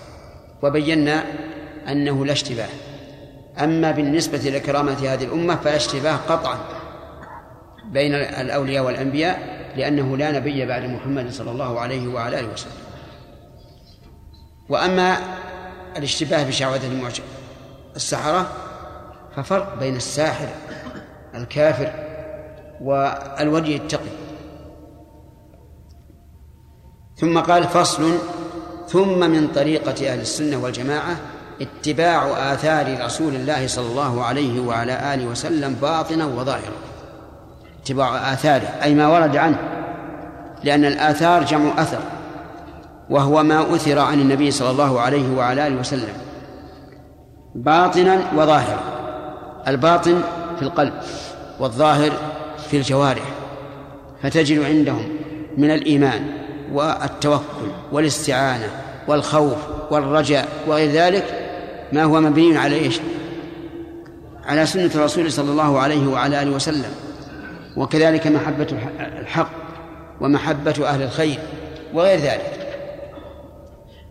وبينا أنه لا اشتباه. أما بالنسبة لكرامة هذه الأمة فلا اشتباه قطعا. بين الأولياء والأنبياء لأنه لا نبي بعد محمد صلى الله عليه وعلى آله وسلم. وأما الاشتباه بشعوذة السحرة ففرق بين الساحر الكافر والولي التقي. ثم قال فصل ثم من طريقة أهل السنة والجماعة اتباع آثار رسول الله صلى الله عليه وعلى آله وسلم باطنا وظاهرا. اتباع آثاره أي ما ورد عنه لأن الآثار جمع أثر وهو ما أثر عن النبي صلى الله عليه وعلى آله وسلم باطنا وظاهرا الباطن في القلب والظاهر في الجوارح فتجد عندهم من الإيمان والتوكل والاستعانة والخوف والرجاء وغير ذلك ما هو مبني على إيش؟ على سنة الرسول صلى الله عليه وعلى آله وسلم وكذلك محبة الحق ومحبة أهل الخير وغير ذلك.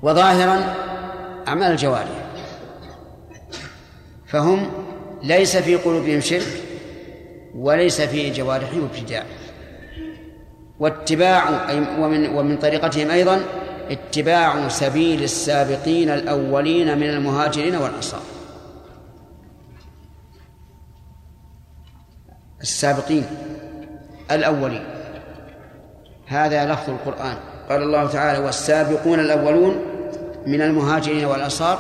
وظاهرا أعمال الجوارح. فهم ليس في قلوبهم شرك وليس في جوارحهم ابتداع. واتباع أي ومن ومن طريقتهم أيضا اتباع سبيل السابقين الأولين من المهاجرين والأنصار. السابقين الأولين. هذا لفظ القرآن. قال الله تعالى والسابقون الأولون من المهاجرين والأنصار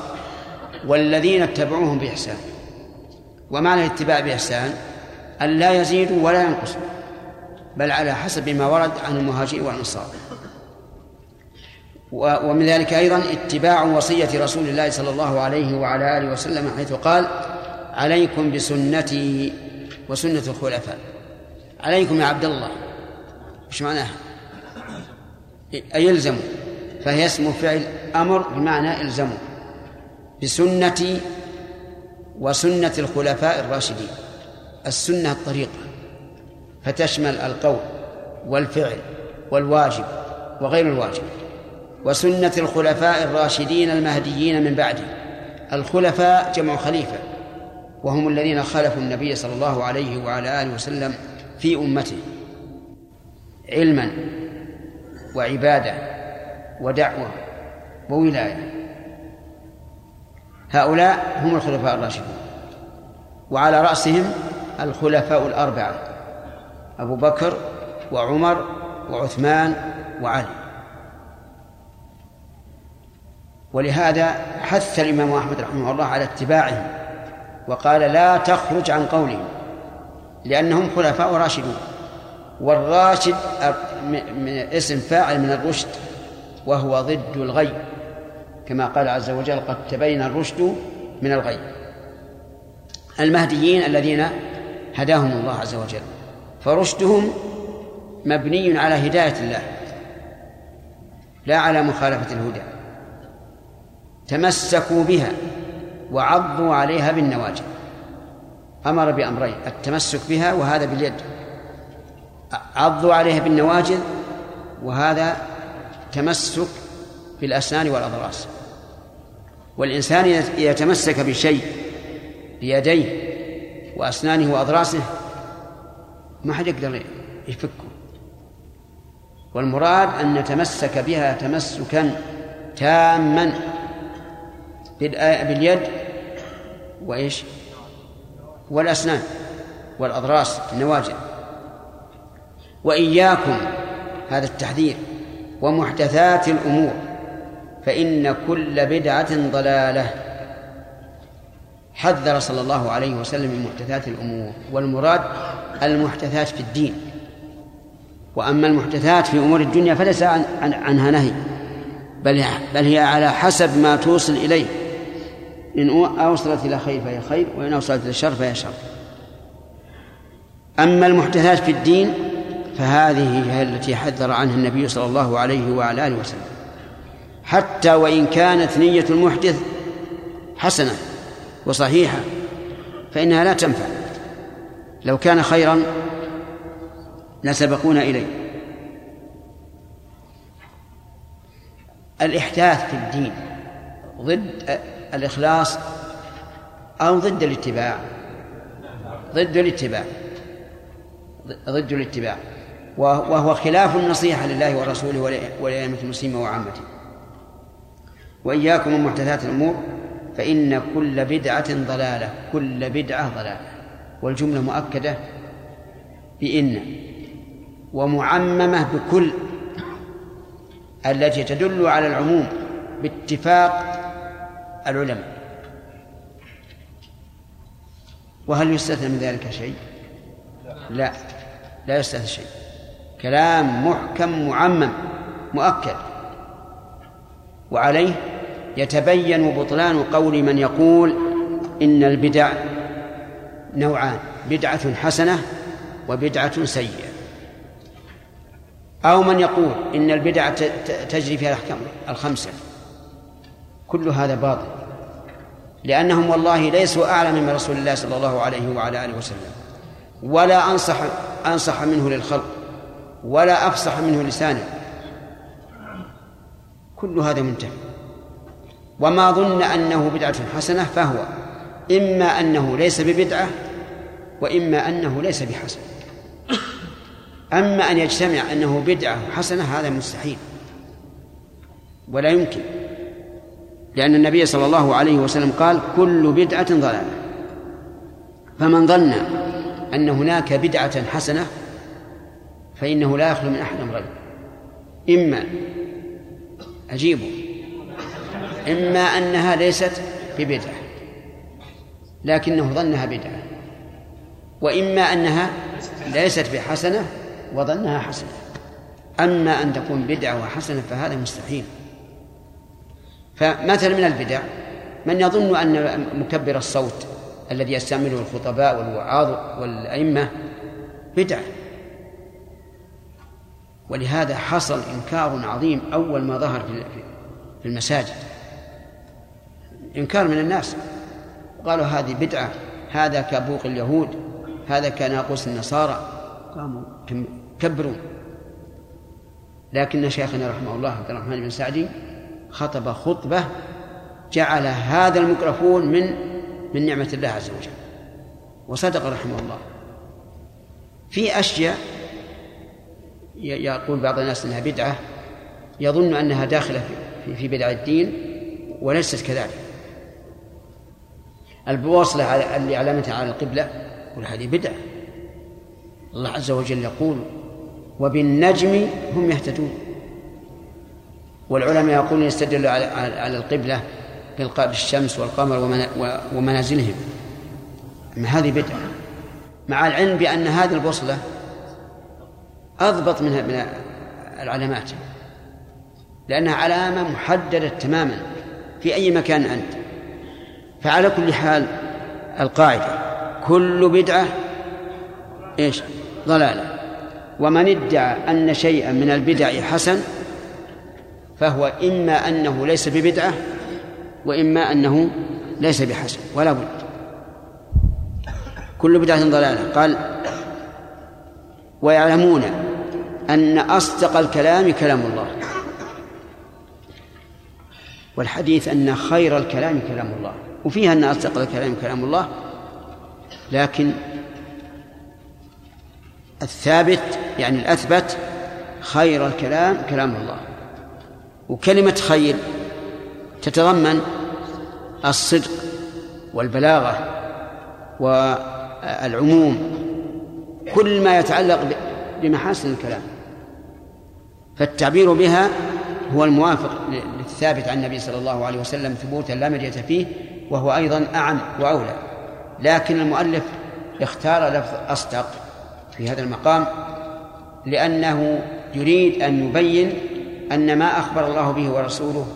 والذين اتبعوهم بإحسان. ومعنى الاتباع بإحسان؟ أن لا يزيدوا ولا ينقصوا بل على حسب ما ورد عن المهاجرين والأنصار. ومن ذلك أيضا اتباع وصية رسول الله صلى الله عليه وعلى آله وسلم حيث قال عليكم بسنتي وسنة الخلفاء. عليكم يا عبد الله. إيش معناها؟ أي يلزموا فهي اسم فعل أمر بمعنى الزموا بسنتي وسنة الخلفاء الراشدين. السنة الطريقة. فتشمل القول والفعل والواجب وغير الواجب. وسنة الخلفاء الراشدين المهديين من بعده. الخلفاء جمع خليفة. وهم الذين خلفوا النبي صلى الله عليه وعلى آله وسلم في أمته علما وعبادة ودعوة وولاية. هؤلاء هم الخلفاء الراشدون. وعلى رأسهم الخلفاء الأربعة أبو بكر وعمر وعثمان وعلي. ولهذا حث الإمام أحمد رحمه الله على اتباعهم وقال لا تخرج عن قولهم لأنهم خلفاء راشدون. والراشد اسم فاعل من الرشد وهو ضد الغي. كما قال عز وجل قد تبين الرشد من الغي. المهديين الذين هداهم الله عز وجل. فرشدهم مبني على هداية الله لا على مخالفة الهدى. تمسكوا بها. وعضوا عليها بالنواجذ. أمر بأمرين التمسك بها وهذا باليد. عضوا عليها بالنواجذ وهذا تمسك بالأسنان والأضراس. والإنسان إذا تمسك بشيء بيديه وأسنانه وأضراسه ما حد يقدر يفكه. والمراد أن نتمسك بها تمسكا تاما. باليد وإيش؟ والأسنان والأضراس النواجذ وإياكم هذا التحذير ومحدثات الأمور فإن كل بدعة ضلالة. حذر صلى الله عليه وسلم من محدثات الأمور والمراد المحدثات في الدين. وأما المحدثات في أمور الدنيا فليس عن عنها نهي بل بل هي على حسب ما توصل إليه. إن أوصلت إلى خير فهي خير وإن أوصلت إلى شر فهي شر. أما المحدثات في الدين فهذه هي التي حذر عنها النبي صلى الله عليه وعلى آله وسلم. حتى وإن كانت نية المحدث حسنة وصحيحة فإنها لا تنفع. لو كان خيرا لسبقونا إليه. الإحداث في الدين ضد الإخلاص أو ضد الاتباع. ضد الاتباع. ضد الاتباع. وهو خلاف النصيحة لله ورسوله ولأئمة المسلمين وعامته. وإياكم من محدثات الأمور فإن كل بدعة ضلالة كل بدعة ضلالة. والجملة مؤكدة بإن ومعممة بكل التي تدل على العموم باتفاق العلماء. وهل يستثنى من ذلك شيء؟ لا. لا يستثنى شيء. كلام محكم معمم مؤكد. وعليه يتبين بطلان قول من يقول إن البدع نوعان بدعة حسنة وبدعة سيئة. أو من يقول إن البدع تجري فيها الأحكام الخمسة. كل هذا باطل. لأنهم والله ليسوا أعلم من رسول الله صلى الله عليه وعلى آله وسلم. ولا أنصح أنصح منه للخلق. ولا أفصح منه لسانا كل هذا منتهي. وما ظن أنه بدعة حسنة فهو. إما أنه ليس ببدعة وإما أنه ليس بحسن أما أن يجتمع أنه بدعة وحسنة هذا مستحيل. ولا يمكن. لأن النبي صلى الله عليه وسلم قال كل بدعة ضلالة. فمن ظن أن هناك بدعة حسنة فإنه لا يخلو من أحد أمرين. إما أجيبه إما أنها ليست ببدعة لكنه ظنها بدعة وإما أنها ليست بحسنة وظنها حسنة. أما أن تكون بدعة وحسنة فهذا مستحيل. فمثلا من البدع من يظن أن مكبر الصوت الذي يستعمله الخطباء والوعاظ والأئمة بدعة ولهذا حصل إنكار عظيم أول ما ظهر في المساجد. إنكار من الناس. قالوا هذه بدعة هذا كبوق اليهود هذا كناقوس النصارى. قاموا. كبروا. لكن شيخنا رحمه الله عبد الرحمن بن سعدي خطب خطبة جعل هذا الميكروفون من من نعمة الله عز وجل. وصدق رحمه الله. في أشياء يقول بعض الناس أنها بدعة. يظن أنها داخلة في بدع الدين وليست كذلك. البوصلة اللي علامتها على القبلة يقول هذه بدعة. الله عز وجل يقول وبالنجم هم يهتدون. والعلماء يقولون يستدل على القبلة بالشمس والقمر ومنازلهم. أما هذه بدعة. مع العلم بأن هذه البوصلة أضبط من من العلامات. لأنها علامة محددة تماما في أي مكان أنت. فعلى كل حال القاعدة. كل بدعة إيش؟ ضلالة. ومن ادعى أن شيئا من البدع حسن فهو إما أنه ليس ببدعة وإما أنه ليس بحسن ولا بد. كل بدعة ضلالة. قال ويعلمون أن أصدق الكلام كلام الله. والحديث أن خير الكلام كلام الله. وفيها أن أصدق الكلام كلام الله لكن الثابت يعني الأثبت خير الكلام كلام الله. وكلمة خير تتضمن الصدق والبلاغة والعموم كل ما يتعلق بمحاسن الكلام. فالتعبير بها هو الموافق للثابت عن النبي صلى الله عليه وسلم ثبوتا لا مرية فيه وهو أيضا أعم وأولى. لكن المؤلف اختار لفظ أصدق في هذا المقام لأنه يريد أن يبين أن ما أخبر الله به ورسوله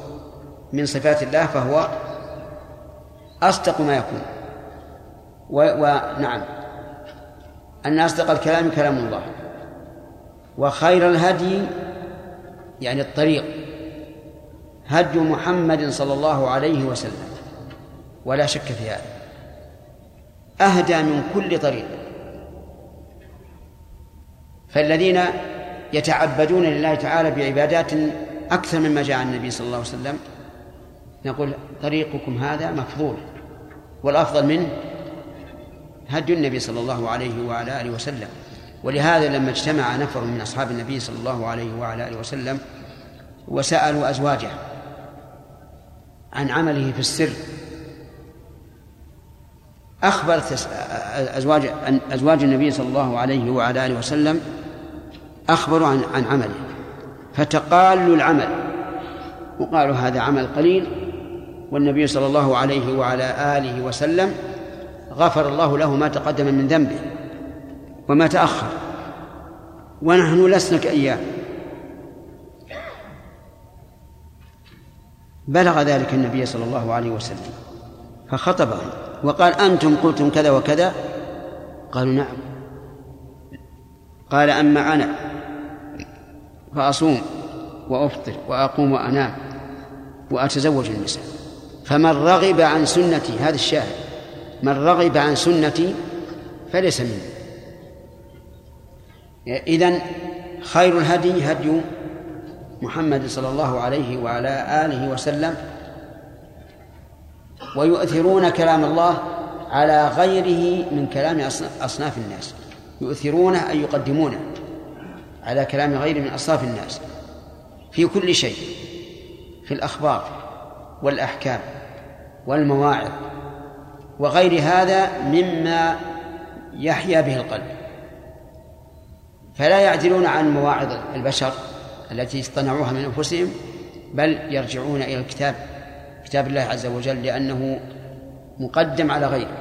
من صفات الله فهو أصدق ما يكون. ونعم أن أصدق الكلام كلام الله. وخير الهدي يعني الطريق. هدي محمد صلى الله عليه وسلم. ولا شك في هذا. أهدى من كل طريق. فالذين يتعبدون لله تعالى بعبادات أكثر مما جاء عن النبي صلى الله عليه وسلم. نقول طريقكم هذا مفضول والأفضل منه هدي النبي صلى الله عليه وعلى آله وسلم. ولهذا لما اجتمع نفر من أصحاب النبي صلى الله عليه وعلى آله وسلم وسألوا أزواجه عن عمله في السر أخبرت أزواج أزواج النبي صلى الله عليه وعلى آله وسلم أخبروا عن عن عمله فتقالوا العمل وقالوا هذا عمل قليل والنبي صلى الله عليه وعلى آله وسلم غفر الله له ما تقدم من ذنبه وما تأخر ونحن لسنا كأيام. بلغ ذلك النبي صلى الله عليه وسلم فخطبهم وقال أنتم قلتم كذا وكذا؟ قالوا نعم. قال أما أنا فأصوم وأفطر وأقوم وأنام وأتزوج النساء. فمن رغب عن سنتي هذا الشاهد من رغب عن سنتي فليس مني. إذن خير الهدي هدي محمد صلى الله عليه وعلى آله وسلم ويؤثرون كلام الله على غيره من كلام أصن- أصناف الناس. يؤثرونه أي يقدمونه على كلام غيره من أصناف الناس في كل شيء في الأخبار والأحكام والمواعظ وغير هذا مما يحيا به القلب. فلا يعدلون عن مواعظ البشر التي اصطنعوها من أنفسهم بل يرجعون إلى الكتاب كتاب الله عز وجل لأنه مقدم على غيره.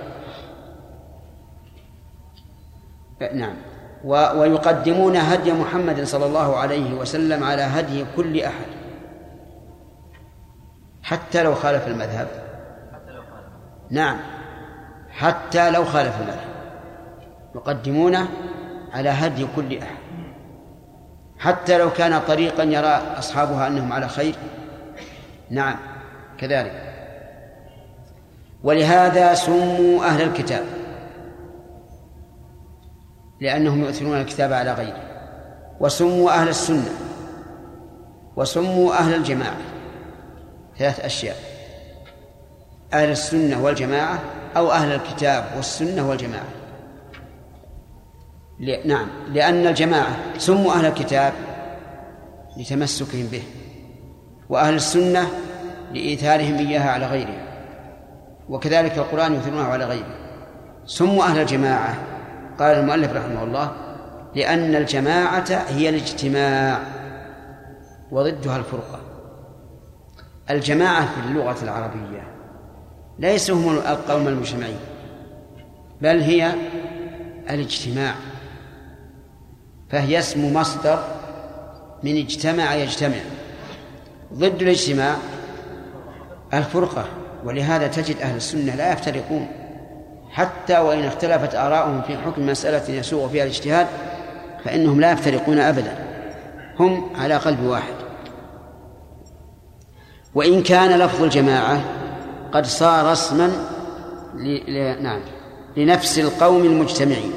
نعم. ويقدمون هدي محمد صلى الله عليه وسلم على هدي كل أحد. حتى لو خالف المذهب. نعم. حتى لو خالف المذهب. يقدمونه على هدي كل أحد. حتى لو كان طريقا يرى أصحابها أنهم على خير. نعم. كذلك. ولهذا سموا أهل الكتاب. لأنهم يؤثرون الكتاب على غيره. وسموا أهل السنة. وسموا أهل الجماعة. ثلاث أشياء. أهل السنة والجماعة أو أهل الكتاب والسنة والجماعة. ل- نعم. لأن الجماعة سموا أهل الكتاب لتمسكهم به. وأهل السنة لإيثارهم إياها على غيرها وكذلك القرآن يؤثرونه على غيره. سموا أهل الجماعة قال المؤلف رحمه الله لأن الجماعة هي الاجتماع وضدها الفرقة. الجماعة في اللغة العربية ليسوا هم القوم المجتمعين بل هي الاجتماع فهي اسم مصدر من اجتمع يجتمع. ضد الاجتماع الفرقة ولهذا تجد أهل السنة لا يفترقون. حتى وإن اختلفت آراؤهم في حكم مسألة يسوغ فيها الاجتهاد فإنهم لا يفترقون أبدا. هم على قلب واحد. وإن كان لفظ الجماعة قد صار اسما ل... نعم لنفس القوم المجتمعين.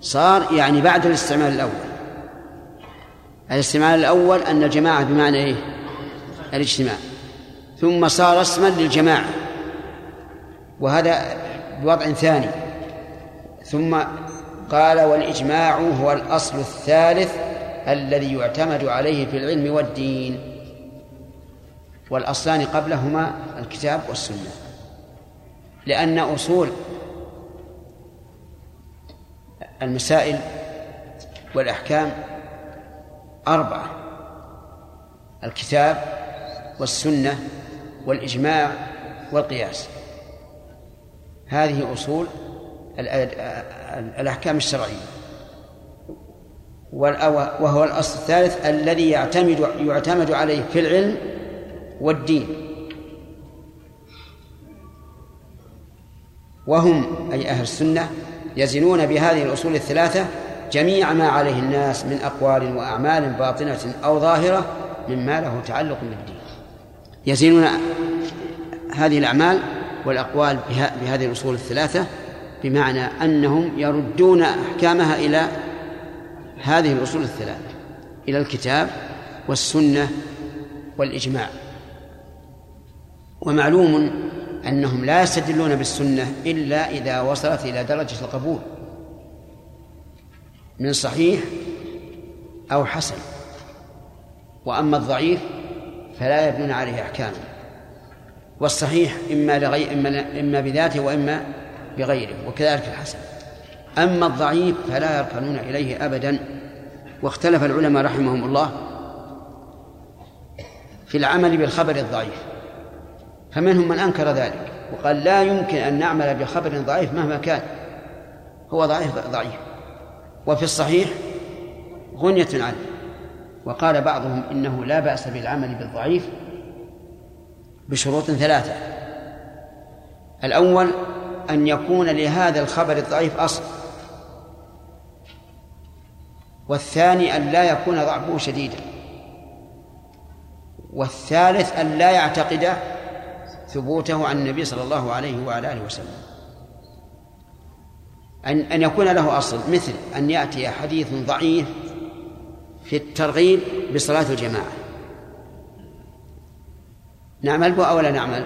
صار يعني بعد الاستعمال الأول. الاستعمال الأول أن الجماعة بمعنى إيه؟ الاجتماع. ثم صار اسما للجماعة. وهذا بوضع ثاني. ثم قال والإجماع هو الأصل الثالث الذي يعتمد عليه في العلم والدين. والأصلان قبلهما الكتاب والسنة. لأن أصول المسائل والأحكام أربعة الكتاب والسنة والإجماع والقياس. هذه أصول الأحكام الشرعية. وهو الأصل الثالث الذي يعتمد يعتمد عليه في العلم والدين. وهم أي أهل السنة يزنون بهذه الأصول الثلاثة جميع ما عليه الناس من أقوال وأعمال باطنة أو ظاهرة مما له تعلق بالدين. يزنون هذه الأعمال والأقوال بهذه الأصول الثلاثة بمعنى أنهم يردون أحكامها إلى هذه الأصول الثلاثة إلى الكتاب والسنة والإجماع. ومعلوم أنهم لا يستدلون بالسنة إلا إذا وصلت إلى درجة القبول من صحيح أو حسن. وأما الضعيف فلا يبنون عليه أحكاما والصحيح إما لغي إما, إما بذاته وإما بغيره وكذلك الحسن. أما الضعيف فلا يركنون إليه أبدا. واختلف العلماء رحمهم الله في العمل بالخبر الضعيف فمنهم من أنكر ذلك وقال لا يمكن أن نعمل بخبر ضعيف مهما كان هو ضعيف ضعيف. وفي الصحيح غنية عنه وقال بعضهم إنه لا بأس بالعمل بالضعيف بشروط ثلاثة. الأول أن يكون لهذا الخبر الضعيف أصل. والثاني أن لا يكون ضعفه شديدا. والثالث أن لا يعتقد ثبوته عن النبي صلى الله عليه وعلى آله وسلم. أن أن يكون له أصل مثل أن يأتي حديث ضعيف في الترغيب بصلاة الجماعة. نعمل به أو لا نعمل؟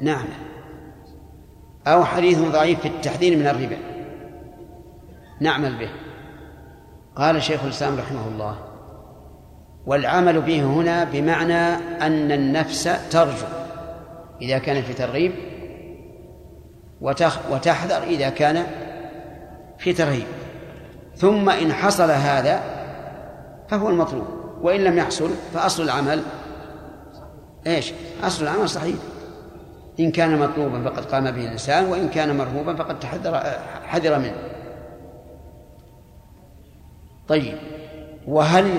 نعمل أو حديث ضعيف في التحذير من الربا. نعمل به. قال شيخ الإسلام رحمه الله والعمل به هنا بمعنى أن النفس ترجو إذا كان في ترغيب وتحذر إذا كان في ترهيب ثم إن حصل هذا فهو المطلوب وإن لم يحصل فأصل العمل إيش؟ أصل العمل صحيح. إن كان مطلوبا فقد قام به الإنسان وإن كان مرهوبا فقد تحذر حذر منه. طيب وهل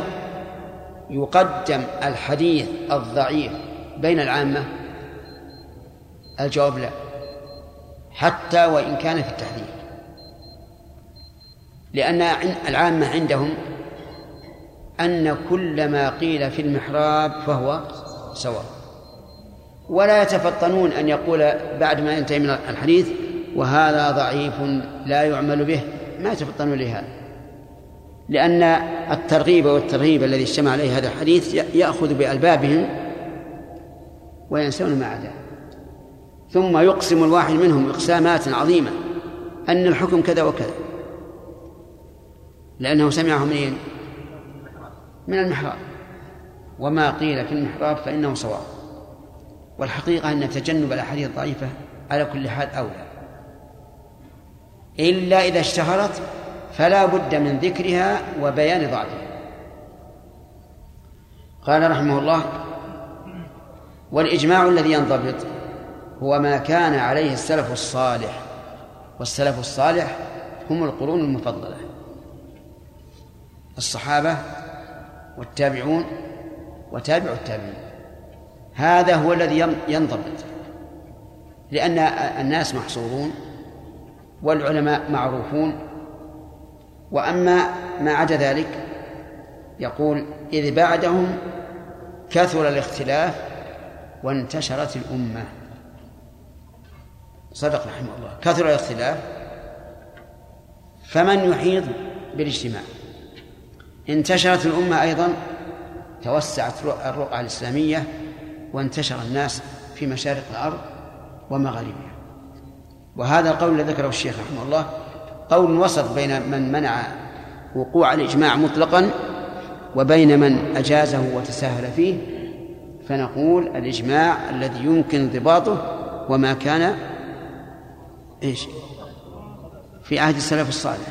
يقدم الحديث الضعيف بين العامة؟ الجواب لا. حتى وإن كان في التحذير. لأن العامة عندهم أن كل ما قيل في المحراب فهو سواء. ولا يتفطنون أن يقول بعد ما ينتهي من الحديث وهذا ضعيف لا يعمل به ما يتفطنون لهذا. لأن الترغيب والترهيب الذي اجتمع عليه هذا الحديث يأخذ بألبابهم وينسون ما عداه ثم يقسم الواحد منهم إقسامات عظيمة أن الحكم كذا وكذا. لأنه سمعه منين؟ من المحراب. وما قيل في المحراب فإنه صواب. والحقيقة أن تجنب الأحاديث الضعيفة على كل حال أولى. إلا إذا اشتهرت فلا بد من ذكرها وبيان ضعفها. قال رحمه الله والإجماع الذي ينضبط هو ما كان عليه السلف الصالح والسلف الصالح هم القرون المفضلة. الصحابة والتابعون وتابع التابعين. هذا هو الذي ينضبط. لأن الناس محصورون والعلماء معروفون. وأما ما عدا ذلك يقول إذ بعدهم كثر الاختلاف وانتشرت الأمة. صدق رحمه الله. كثر الاختلاف فمن يحيط بالاجتماع؟ انتشرت الأمة أيضا توسعت الرقعة الإسلامية وانتشر الناس في مشارق الأرض ومغاربها. وهذا القول الذي ذكره الشيخ رحمه الله قول وسط بين من منع وقوع الإجماع مطلقا وبين من أجازه وتساهل فيه فنقول الإجماع الذي يمكن انضباطه وما كان إيش؟ في عهد السلف الصالح.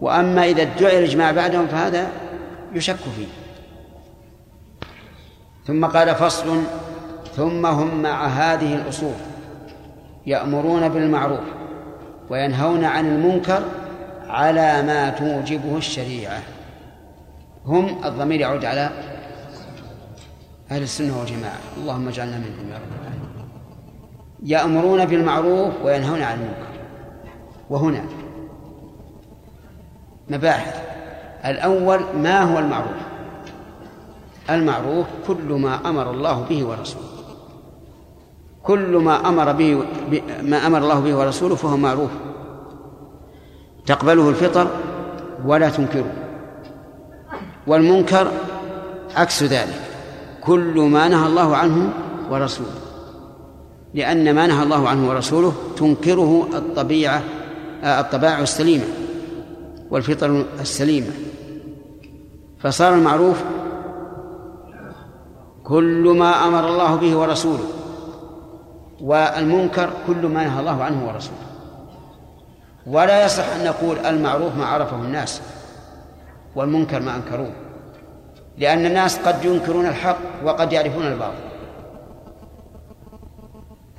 وأما إذا ادعي الإجماع بعدهم فهذا يشك فيه. ثم قال فصل ثم هم مع هذه الأصول يأمرون بالمعروف وينهون عن المنكر على ما توجبه الشريعة. هم الضمير يعود على أهل السنة والجماعة. اللهم اجعلنا منهم يا رب العالمين. يأمرون بالمعروف وينهون عن المنكر. وهنا مباحث. الأول ما هو المعروف؟ المعروف كل ما أمر الله به ورسوله. كل ما أمر به ما أمر الله به ورسوله فهو معروف. تقبله الفطر ولا تنكره. والمنكر عكس ذلك. كل ما نهى الله عنه ورسوله. لأن ما نهى الله عنه ورسوله تنكره الطبيعة الطبائع السليمة والفطر السليمة. فصار المعروف كل ما أمر الله به ورسوله والمنكر كل ما نهى الله عنه ورسوله. ولا يصح أن نقول المعروف ما عرفه الناس والمنكر ما أنكروه لأن الناس قد ينكرون الحق وقد يعرفون الباطل.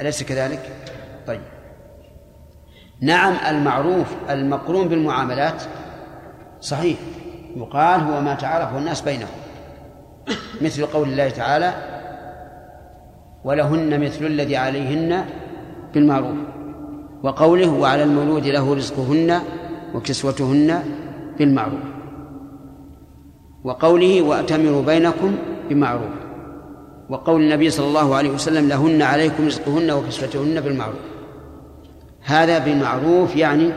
أليس كذلك؟ طيب. نعم المعروف المقرون بالمعاملات صحيح يقال هو ما تعارفه الناس بينهم. مثل قول الله تعالى ولهن مثل الذي عليهن بالمعروف وقوله وعلى المولود له رزقهن وكسوتهن بالمعروف وقوله وأتمروا بينكم بمعروف وقول النبي صلى الله عليه وسلم لهن عليكم رزقهن وكسوتهن بالمعروف هذا بالمعروف يعني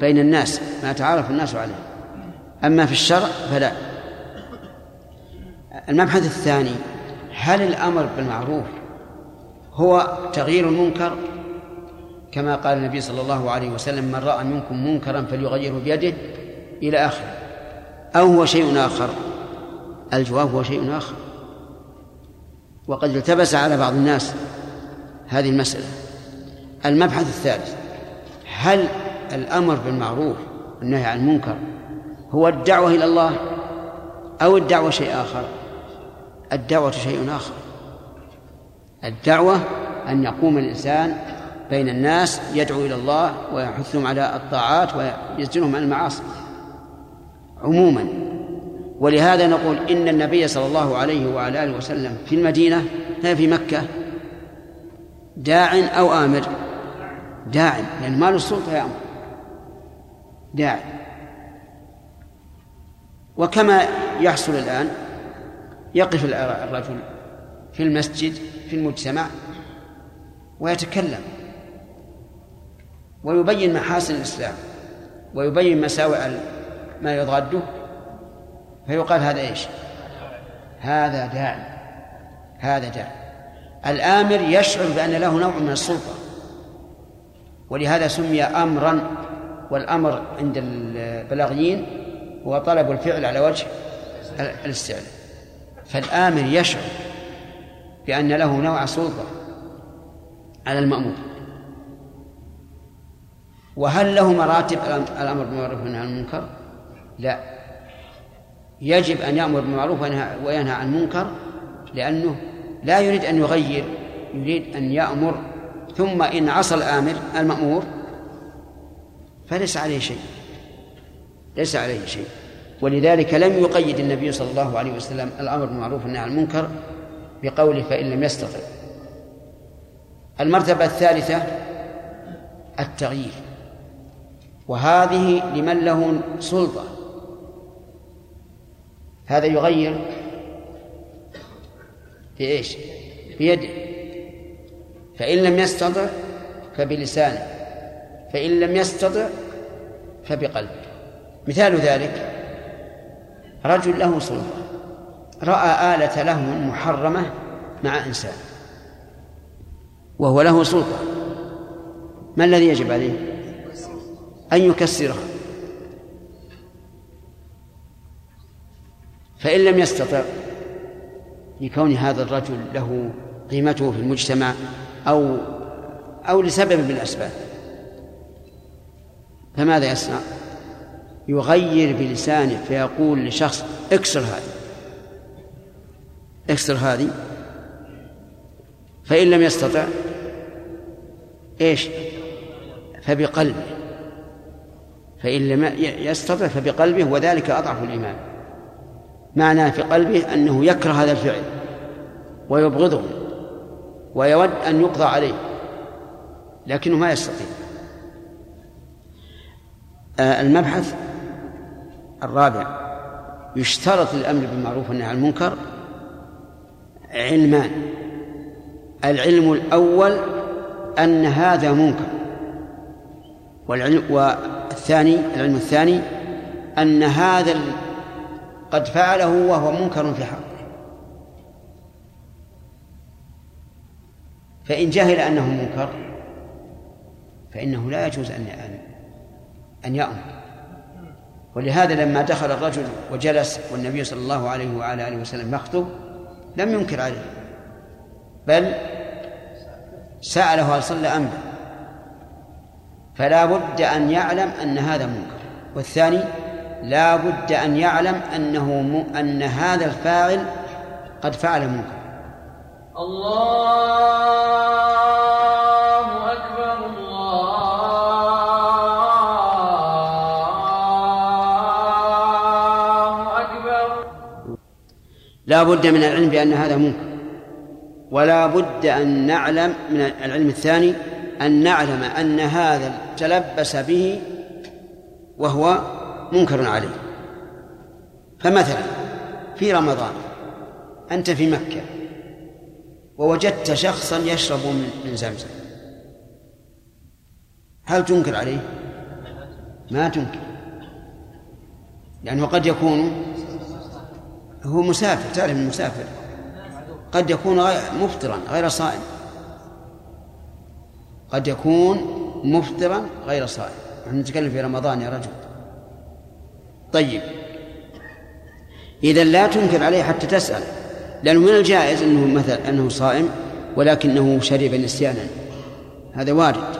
بين الناس ما تعارف الناس عليه أما في الشرع فلا المبحث الثاني هل الأمر بالمعروف هو تغيير المنكر؟ كما قال النبي صلى الله عليه وسلم من رأى منكم منكرا فليغيره بيده إلى آخره. أو هو شيء آخر؟ الجواب هو شيء آخر. وقد التبس على بعض الناس هذه المسألة. المبحث الثالث هل الأمر بالمعروف والنهي عن المنكر هو الدعوة إلى الله أو الدعوة شيء آخر؟ الدعوة شيء آخر. الدعوة أن يقوم الإنسان بين الناس يدعو إلى الله ويحثهم على الطاعات ويزجرهم عن المعاصي. عموما. ولهذا نقول إن النبي صلى الله عليه وعلى آله وسلم في المدينة لا في مكة داع أو آمر؟ داع لأن ما له السلطة يأمر داع. وكما يحصل الآن يقف الرجل في المسجد في المجتمع ويتكلم ويبين محاسن الإسلام ويبين مساوئ ما يضاده فيقال هذا إيش؟ هذا داعي هذا داعي الآمر يشعر بأن له نوع من السلطة ولهذا سمي أمرا والأمر عند البلاغيين هو طلب الفعل على وجه الاستعلاء فالآمر يشعر بأن له نوع سلطة على المأمور. وهل له مراتب الأمر بالمعروف والنهي عن المنكر؟ لا. يجب أن يأمر بالمعروف وينهى عن المنكر لأنه لا يريد أن يغير يريد أن يأمر. ثم إن عصى الآمر المأمور فليس عليه شيء. ليس عليه شيء. ولذلك لم يقيد النبي صلى الله عليه وسلم الأمر بالمعروف والنهي عن المنكر بقوله فإن لم يستطع. المرتبة الثالثة التغيير. وهذه لمن له سلطة. هذا يغير بإيش؟ بيده. فإن لم يستطع فبلسانه. فإن لم يستطع فبقلبه. مثال ذلك رجل له سلطة رأى آلة لهو محرمة مع إنسان وهو له سلطة ما الذي يجب عليه؟ أن يكسرها فإن لم يستطع لكون هذا الرجل له قيمته في المجتمع أو أو لسبب من الأسباب فماذا يصنع؟ يغير بلسانه فيقول لشخص اكسر هذه. اكسر هذه. فإن لم يستطع إيش؟ فبقلبه. فإن لم يستطع فبقلبه وذلك أضعف الإيمان. معناه في قلبه أنه يكره هذا الفعل ويبغضه ويود أن يقضى عليه لكنه ما يستطيع. آه، المبحث الرابع يشترط للأمر بالمعروف والنهي عن المنكر علمان. العلم الأول أن هذا منكر. والعلم والثاني العلم الثاني أن هذا قد فعله وهو منكر في حقه. فإن جهل أنه منكر فإنه لا يجوز أن أن يأمر. ولهذا لما دخل الرجل وجلس والنبي صلى الله عليه وعلى آله وسلم يخطب لم ينكر عليه بل سأله هل صلى أم فلا بد أن يعلم أن هذا منكر. والثاني لا بد أن يعلم أنه م... أن هذا الفاعل قد فعل منكر. الله لا بد من العلم بأن هذا منكر. ولا بد أن نعلم من العلم الثاني أن نعلم أن هذا تلبس به وهو منكر عليه. فمثلا في رمضان أنت في مكة ووجدت شخصا يشرب من زمزم. هل تنكر عليه؟ ما تنكر. لأنه قد يكون هو مسافر تعرف المسافر قد يكون مفطرا غير صائم. قد يكون مفطرا غير صائم. نحن نتكلم في رمضان يا رجل. طيب. إذا لا تنكر عليه حتى تسأل. لأنه من الجائز أنه مثلا أنه صائم ولكنه شرب نسيانا. هذا وارد.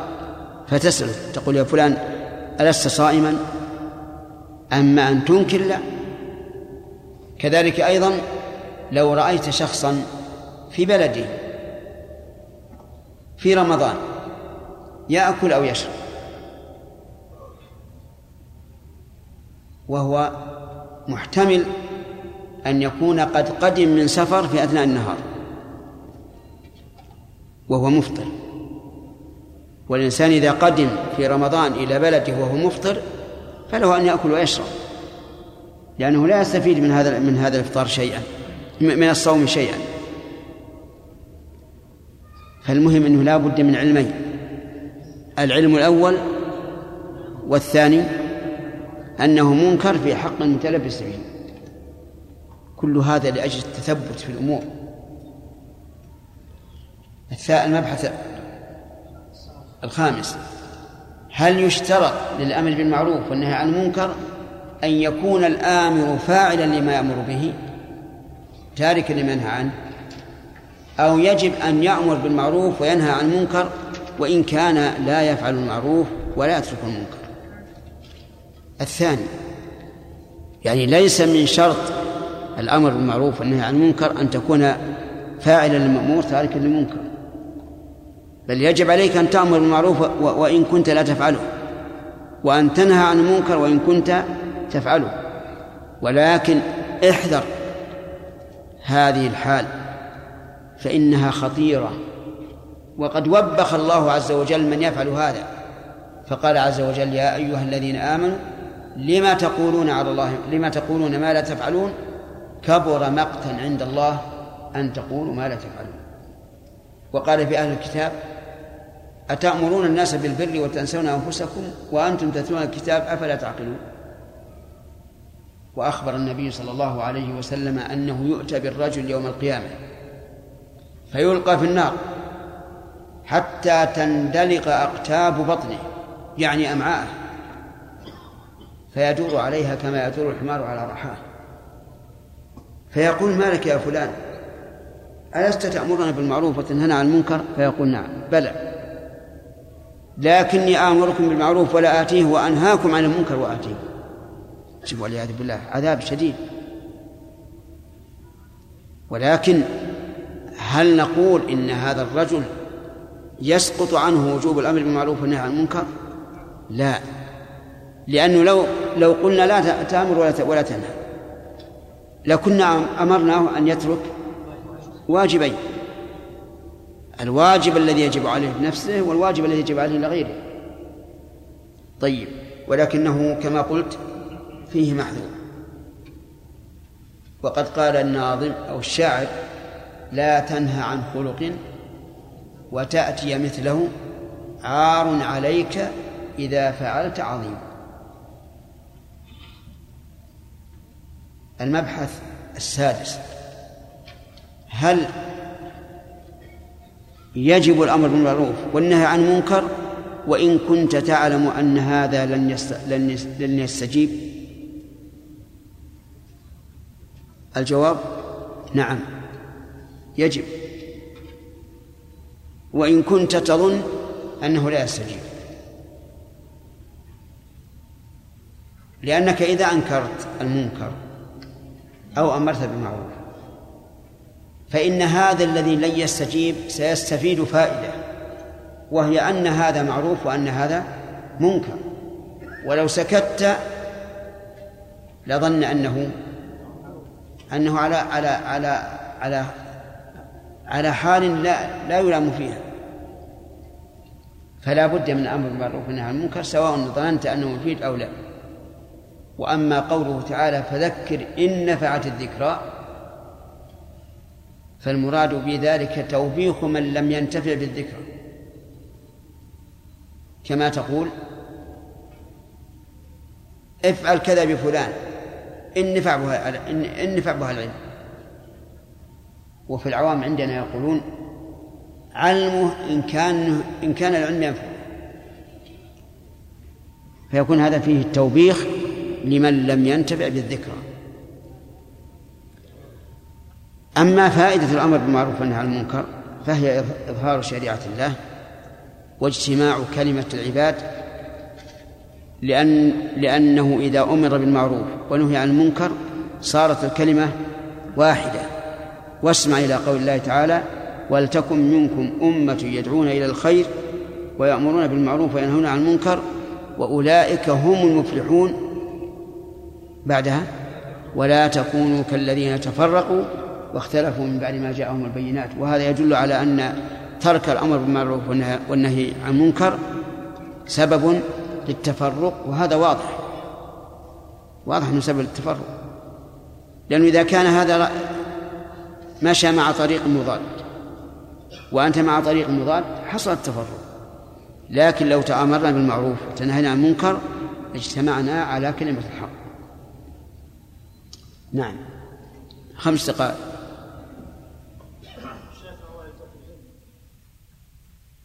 فتسأل تقول يا فلان ألست صائما؟ أما أن تنكر لا. كذلك أيضا لو رأيت شخصا في بلده في رمضان يأكل أو يشرب وهو محتمل أن يكون قد قدم من سفر في أثناء النهار وهو مفطر. والإنسان إذا قدم في رمضان إلى بلده وهو مفطر فله أن يأكل ويشرب. لأنه لا يستفيد من هذا من هذا الإفطار شيئا من الصوم شيئا. فالمهم أنه لا بد من علمين العلم الأول والثاني أنه منكر في حق المتلبس به كل هذا لأجل التثبت في الأمور. المبحث الخامس هل يشترط للأمر بالمعروف والنهي عن المنكر؟ أن يكون الآمر فاعلا لما يأمر به تاركا لما ينهى عنه أو يجب أن يأمر بالمعروف وينهى عن المنكر وإن كان لا يفعل المعروف ولا يترك المنكر. الثاني يعني ليس من شرط الأمر بالمعروف والنهي عن المنكر أن تكون فاعلا للمأمور تاركا للمنكر بل يجب عليك أن تأمر بالمعروف وإن كنت لا تفعله وأن تنهى عن المنكر وإن كنت تفعله. ولكن احذر هذه الحال فإنها خطيرة. وقد وبخ الله عز وجل من يفعل هذا. فقال عز وجل يا أيها الذين آمنوا لما تقولون على الله لما تقولون ما لا تفعلون؟ كبر مقتا عند الله أن تقولوا ما لا تفعلون. وقال في أهل الكتاب أتأمرون الناس بالبر وتنسون أنفسكم وأنتم تتلون الكتاب أفلا تعقلون؟ وأخبر النبي صلى الله عليه وسلم أنه يؤتى بالرجل يوم القيامة فيلقى في النار حتى تندلق أقتاب بطنه يعني أمعاءه فيدور عليها كما يدور الحمار على رحاه. فيقول ما لك يا فلان ألست تأمرنا بالمعروف وتنهنا عن المنكر؟ فيقول نعم بلى. لكني آمركم بالمعروف ولا آتيه وأنهاكم عن المنكر وآتيه. شوفوا والعياذ بالله عذاب شديد. ولكن هل نقول إن هذا الرجل يسقط عنه وجوب الأمر بالمعروف والنهي عن المنكر؟ لا. لأنه لو لو قلنا لا تأمر ولا ولا تنهى. لكنا أمرناه أن يترك واجبين. الواجب الذي يجب عليه نفسه والواجب الذي يجب عليه لغيره. طيب ولكنه كما قلت فيه محذور. وقد قال الناظم أو الشاعر لا تنهى عن خلق وتأتي مثله عار عليك إذا فعلت عظيم. المبحث السادس هل يجب الأمر بالمعروف والنهي عن المنكر؟ وإن كنت تعلم أن هذا لن لن لن يستجيب. الجواب نعم. يجب. وإن كنت تظن أنه لا يستجيب. لأنك إذا أنكرت المنكر أو أمرت بالمعروف فإن هذا الذي لن يستجيب سيستفيد فائدة وهي أن هذا معروف وأن هذا منكر. ولو سكت لظن أنه أنه على على على على على حال لا لا يلام فيها. فلا بد من الأمر بالمعروف والنهي عن المنكر سواء ظننت أنه مفيد أو لا. وأما قوله تعالى فذكر إن نفعت الذكرى فالمراد بذلك توبيخ من لم ينتفع بالذكر كما تقول افعل كذا بفلان. إن نفع بها إن نفع بها العلم. وفي العوام عندنا يقولون علمه إن كان إن كان العلم ينفع. فيكون هذا فيه التوبيخ لمن لم ينتفع بالذكرى. أما فائدة الأمر بالمعروف والنهي عن المنكر فهي إظهار شريعة الله واجتماع كلمة العباد لأن لأنه إذا أمر بالمعروف ونهي عن المنكر صارت الكلمة واحدة. واسمع إلى قول الله تعالى ولتكن منكم أمة يدعون إلى الخير ويأمرون بالمعروف وينهون عن المنكر وأولئك هم المفلحون. بعدها ولا تكونوا كالذين تفرقوا واختلفوا من بعد ما جاءهم البينات. وهذا يدل على أن ترك الأمر بالمعروف والنهي عن المنكر سبب للتفرق وهذا واضح. واضح أنه سبب للتفرق لأنه إذا كان هذا مشى مع طريق مضاد. وأنت مع طريق مضاد حصل التفرق. لكن لو تآمرنا بالمعروف وتنهينا عن المنكر اجتمعنا على كلمة الحق. نعم. خمس دقائق.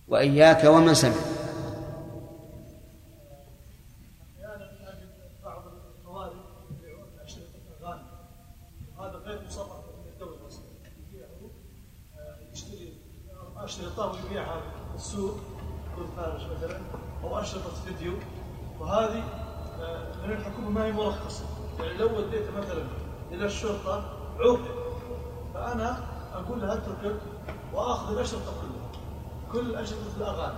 وإياك ومن سمع. السوق في الخارج مثلا أو أشرطة فيديو وهذه من الحكومة ما هي مرخصة. يعني لو وديت مثلا إلى الشرطة عوقب فأنا أقول لها اتركك وآخذ الأشرطة كلها. كل أشرطة الأغاني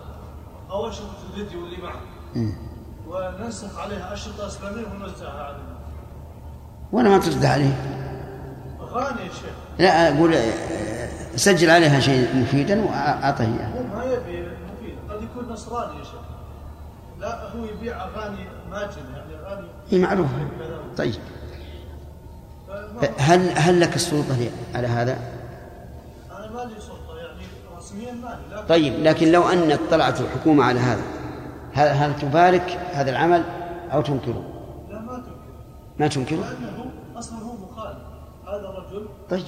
أو أشرطة الفيديو اللي معه وننسخ عليها أشرطة إسلامية ونوزعها على وأنا ما ترد عليه أغاني يا شيخ. لا أقول آه، سجل عليها شيء مفيدا وأعطه إياه هو ما يبي نصراني يا شيخ. لا هو يبيع أغاني ماجنه يعني أغاني هي معروفة طيب. هل هل لك السلطة على هذا؟ أنا ما لي سلطة يعني رسميا ما لي لكن طيب لكن لو أن اطلعت الحكومة على هذا هل, هل تبارك هذا العمل أو تنكره؟ لا ما تنكر ما تنكره؟ لأنه أصلا هو مخالف. هذا رجل طيب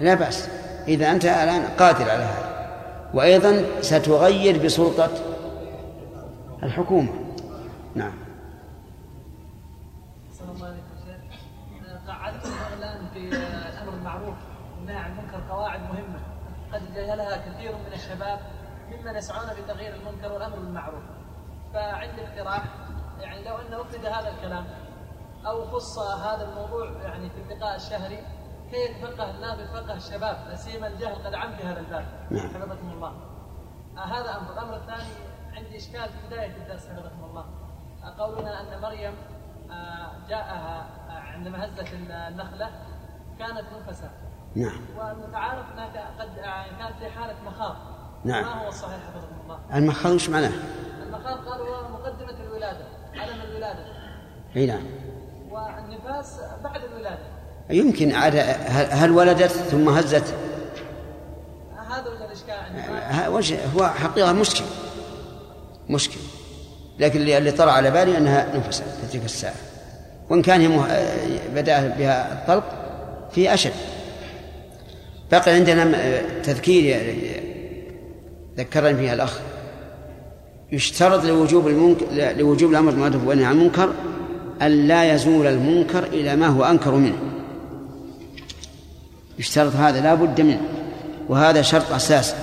لا بأس. إذا أنت الآن قادر على هذا وأيضا ستغير بسلطة الحكومة. نعم. في الأمر بالمعروف والنهي عن المنكر قواعد مهمة قد جهلها كثير من الشباب ممن يسعون بتغيير المنكر والأمر بالمعروف فعندي اقتراح يعني لو ان أفرد هذا الكلام أو خص هذا الموضوع يعني في اللقاء الشهري كي يتفقه الناس ويتفقه الشباب لا سيما الجهل قد عم في هذا الباب. نعم. حفظكم الله. آه هذا أمر. الأمر الثاني عندي إشكال في بداية الدرس حفظكم الله. قولنا أن مريم آه جاءها آه عندما هزت النخلة كانت منفسة. نعم. والمتعارف انها قد كانت في حالة مخاض. نعم. ما هو الصحيح حفظكم الله؟ المخاض وش معناه؟ المخاض قالوا هو مقدمة الولادة علم الولادة. إي نعم. والنفاس بعد الولادة. يمكن عاد هل ولدت ثم هزت؟ هذا وجه الإشكال هو؟ حقيقة مشكل. مشكل. لكن اللي اللي طرأ على بالي أنها نفست في تلك الساعة. وإن كان مه... بدأ بها الطلق في أشد. بقي عندنا تذكير ذكرني فيها الأخ. يشترط لوجوب المنكر لوجوب الأمر بالمعروف والنهي عن المنكر أن لا يزول المنكر إلى ما هو أنكر منه. يشترط هذا لا بد منه وهذا شرط أساسي.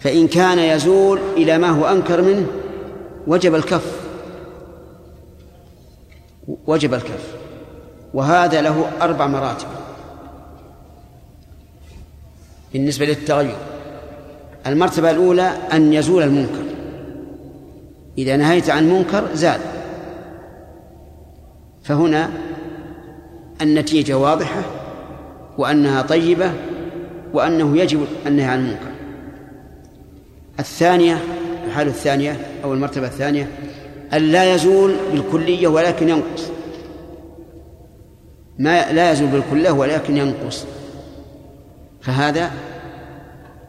فإن كان يزول إلى ما هو أنكر منه وجب الكف. وجب الكف. وهذا له أربع مراتب. بالنسبة للتغير المرتبة الأولى أن يزول المنكر. إذا نهيت عن منكر زال. فهنا النتيجة واضحة. وأنها طيبة وأنه يجب النهي عن المنكر. الثانية الحالة الثانية أو المرتبة الثانية أن لا يزول بالكلية ولكن ينقص. ما لا يزول بالكلية ولكن ينقص. فهذا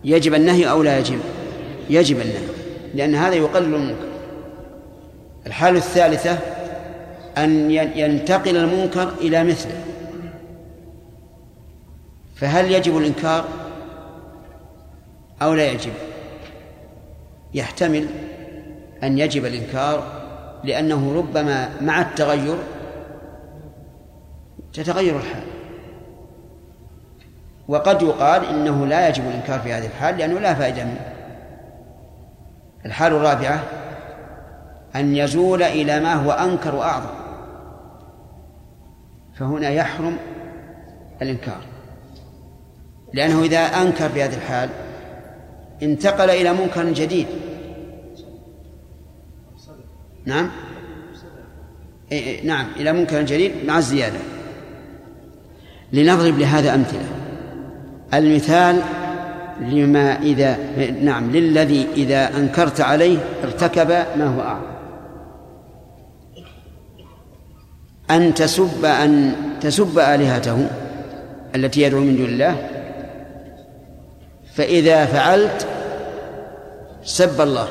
يجب النهي أو لا يجب؟ يجب النهي لأن هذا يقلل المنكر. الحالة الثالثة أن ينتقل المنكر إلى مثله. فهل يجب الإنكار أو لا يجب؟ يحتمل أن يجب الإنكار لأنه ربما مع التغير تتغير الحال. وقد يقال إنه لا يجب الإنكار في هذه الحال لأنه لا فائدة منه. الحال الرابعة أن يزول إلى ما هو أنكر وأعظم. فهنا يحرم الإنكار. لأنه إذا أنكر في هذه الحال انتقل إلى منكر جديد. نعم؟ إيه إيه نعم إلى منكر جديد مع الزيادة. لنضرب لهذا أمثلة. المثال لما إذا نعم للذي إذا أنكرت عليه ارتكب ما هو أعظم. أن تسب أن تسب آلهته التي يدعو من دون الله فإذا فعلت سب الله.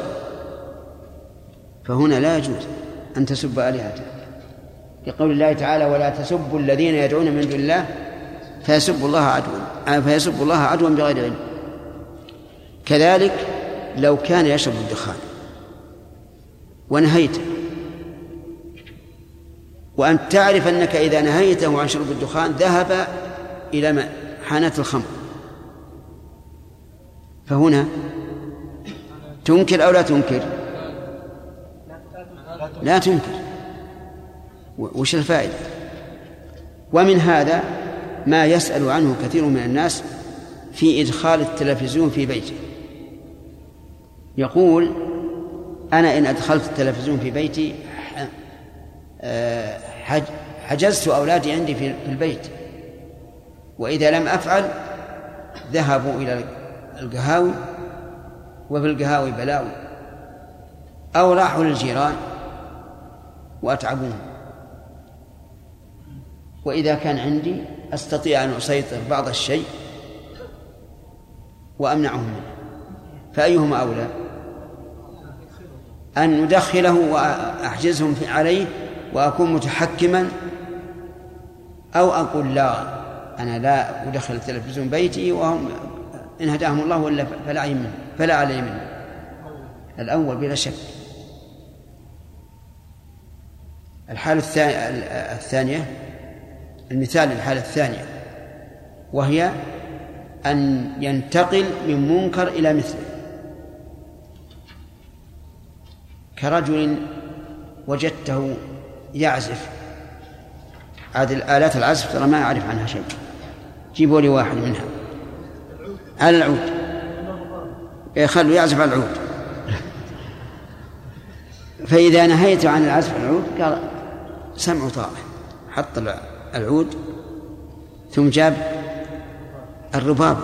فهنا لا يجوز أن تسب آلهته لقول الله تعالى ولا تسبوا الذين يدعون من دون الله فيسبوا الله عدوا فيسبوا الله عدوا بغير علم. كذلك لو كان يشرب الدخان ونهيته وأنت تعرف أنك إذا نهيته عن شرب الدخان ذهب إلى حانة الخمر. فهنا تنكر أو لا تنكر؟ لا تنكر. وش الفائدة؟ ومن هذا ما يسأل عنه كثير من الناس في إدخال التلفزيون في بيته. يقول أنا إن أدخلت التلفزيون في بيتي حجزت أولادي عندي في البيت. وإذا لم أفعل ذهبوا إلى القهاوي وفي القهاوي بلاوي أو راحوا للجيران وأتعبوهم. وإذا كان عندي أستطيع أن أسيطر بعض الشيء وأمنعه منه. فأيهما أولى؟ أن ندخله وأحجزهم عليه وأكون متحكما أو أقول لا أنا لا أدخل التلفزيون بيتي وهم إن هداهم الله ولا فلا علي منه فلا علي منه. الأول بلا شك. الحالة الثانية المثال للحالة الثانية وهي أن ينتقل من منكر إلى مثله. كرجل وجدته يعزف. هذه الآلات العزف ترى ما أعرف عنها شيء. جيبوا لي واحد منها. على العود؟ خلوا يعزف على العود. فإذا نهيت عن العزف على العود قال سمع طاعة حط العود ثم جاب الرباب.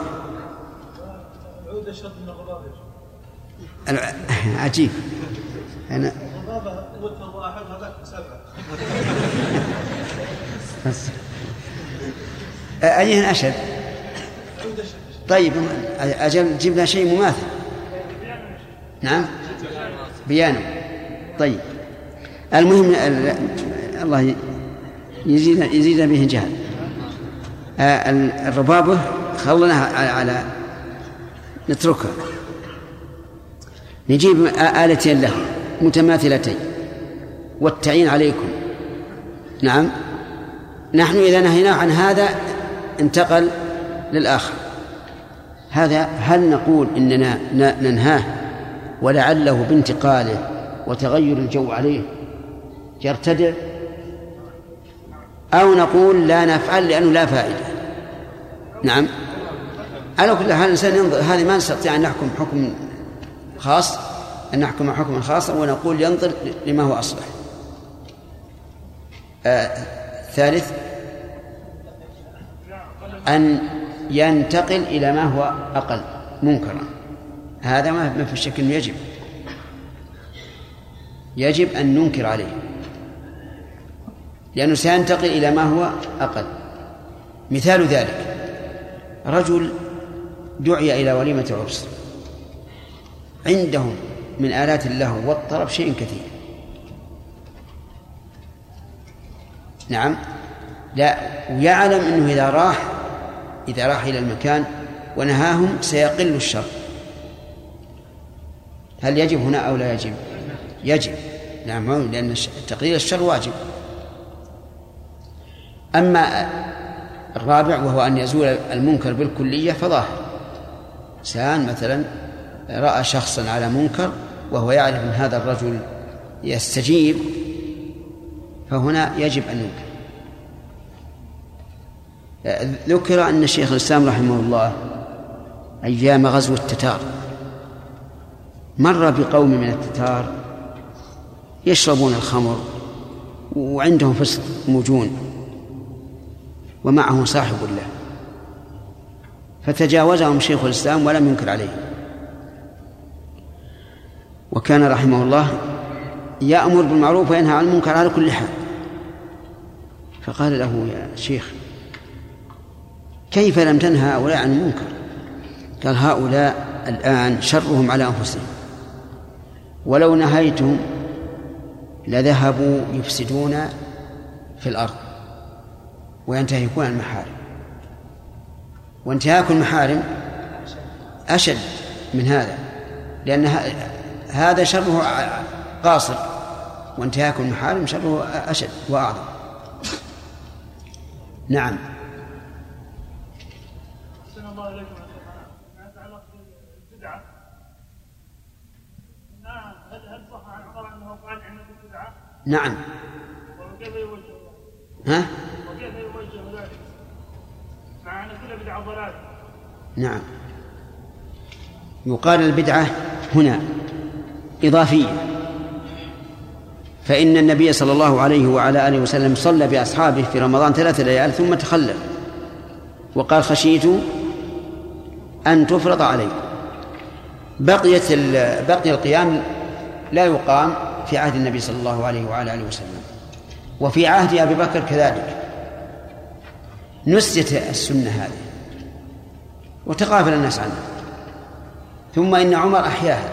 العود اشد من الرباب عجيب. أنا أيهن أشد طيب أجل جبنا شيء مماثل. نعم. بيانو طيب. المهم ال- الله يزيد يزيد به جهل. آه، ال- الربابة خلناها على, على نتركها. نجيب آلتين له متماثلتين. والتعين عليكم. نعم. نحن إذا نهيناه عن هذا انتقل للآخر. هذا هل نقول إننا ننهاه ولعله بانتقاله وتغير الجو عليه يرتدع؟ أو نقول لا نفعل لأنه لا فائدة. نعم. على كل حال الإنسان ينظر هذه ما نستطيع أن نحكم حكم خاص أن نحكم حكما خاصا ونقول ينظر لما هو أصلح. آه ثالث أن ينتقل إلى ما هو أقل منكرا. هذا ما في الشك أنه يجب. يجب أن ننكر عليه. لأنه سينتقل إلى ما هو أقل. مثال ذلك رجل دعي إلى وليمة عرس. عندهم من آلات اللهو والطرب شيء كثير. نعم. لا ويعلم أنه إذا راح إذا راح إلى المكان ونهاهم سيقل الشر. هل يجب هنا أو لا يجب؟ يجب. نعم لأن تقليل الشر واجب. أما الرابع وهو أن يزول المنكر بالكلية فظاهر. إنسان مثلا رأى شخصا على منكر وهو يعرف أن هذا الرجل يستجيب فهنا يجب أن ينكر. ذكر أن الشيخ الإسلام رحمه الله أيام غزو التتار مر بقوم من التتار يشربون الخمر وعندهم فسق موجون ومعه صاحب له فتجاوزهم شيخ الإسلام ولم ينكر عليهم وكان رحمه الله يأمر بالمعروف وينهى عن المنكر على كل حال فقال له يا شيخ كيف لم تنهى هؤلاء عن المنكر؟ قال هؤلاء الآن شرهم على أنفسهم. ولو نهيتهم لذهبوا يفسدون في الأرض وينتهكون المحارم. وانتهاك المحارم أشد من هذا لأن هذا شره قاصر وانتهاك المحارم شره أشد وأعظم. نعم أحسن الله إليكم يا شيخنا ما يتعلق بالبدعة نعم هل هل صح عن عمر أنه قال نعمة البدعة نعم. ها؟ وكيف يوجه ذلك مع أن كل بدعة نعم. يقال البدعة هنا إضافية. فإن النبي صلى الله عليه وعلى آله وسلم صلى بأصحابه في رمضان ثلاث ليال ثم تخلف وقال خشيت أن تفرض عليكم. بقيت بقي القيام لا يقام في عهد النبي صلى الله عليه وعلى آله وسلم. وفي عهد أبي بكر كذلك. نسيت السنة هذه. وتغافل الناس عنها. ثم إن عمر أحياها.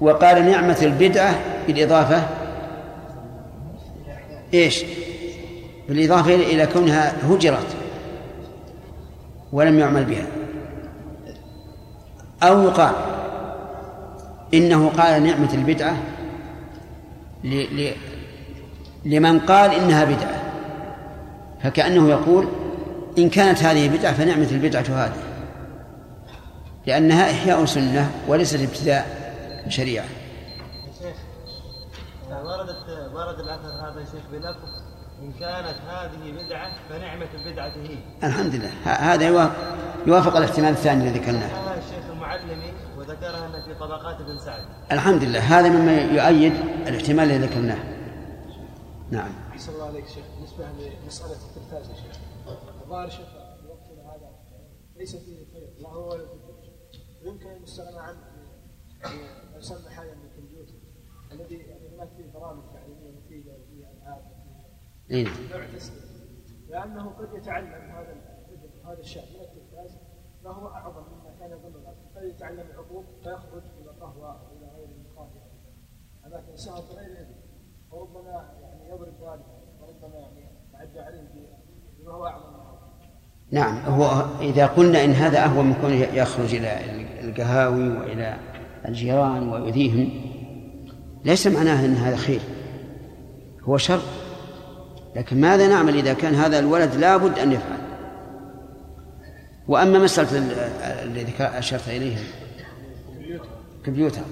وقال نعمة البدعة بالإضافة. إيش؟ بالإضافة إلى كونها هجرت. ولم يعمل بها. أو يقال إنه قال نعمة البدعة ل... ل... لمن قال إنها بدعة. فكأنه يقول إن كانت هذه بدعة فنعمة البدعة هذه. لأنها إحياء سنة وليست ابتداء شريعة. شيخ وردت ورد الأثر هذا يا شيخ بلفظ إن كانت هذه بدعة فنعمة البدعة هي. الحمد لله. هذا يوا- يوافق الاحتمال الثاني الذي ذكرناه. الشيخ المعلمي وذكرها أن في طبقات ابن سعد. الحمد لله. هذا مما يؤيد الاحتمال الذي ذكرناه. نعم. أحسن الله عليك شيخ. بالنسبة لمسألة التلفاز يا شيخ. الظاهر شيخ في وقتنا هذا ليس فيه خير. لا هو ولا في ويمكن أن يستغنى عنه ما يسمى حاليا بالكمبيوتر الذي يعني هناك فيه برامج تعليمية مفيدة وفيه ألعاب أي نعم. نوع تسليم. لأنه قد يتعلم هذا هذا الشاب من التلفاز ما هو أعظم مما كان يظن قد يتعلم فيخرج إلى قهوة أو إلى غير المقاهي أماكن سهر غير يدري وربما يعني يضرب والده. وربما يعني يعدى عليه بما هو أعظم منه نعم هو إذا قلنا إن هذا أهون من كونه يخرج إلى القهاوي وإلى الجيران ويؤذيهم ليس معناه أن هذا خير. هو شر. لكن ماذا نعمل إذا كان هذا الولد لابد أن يفعل؟ وأما مسألة ال- الذي أشرت إليه كمبيوتر.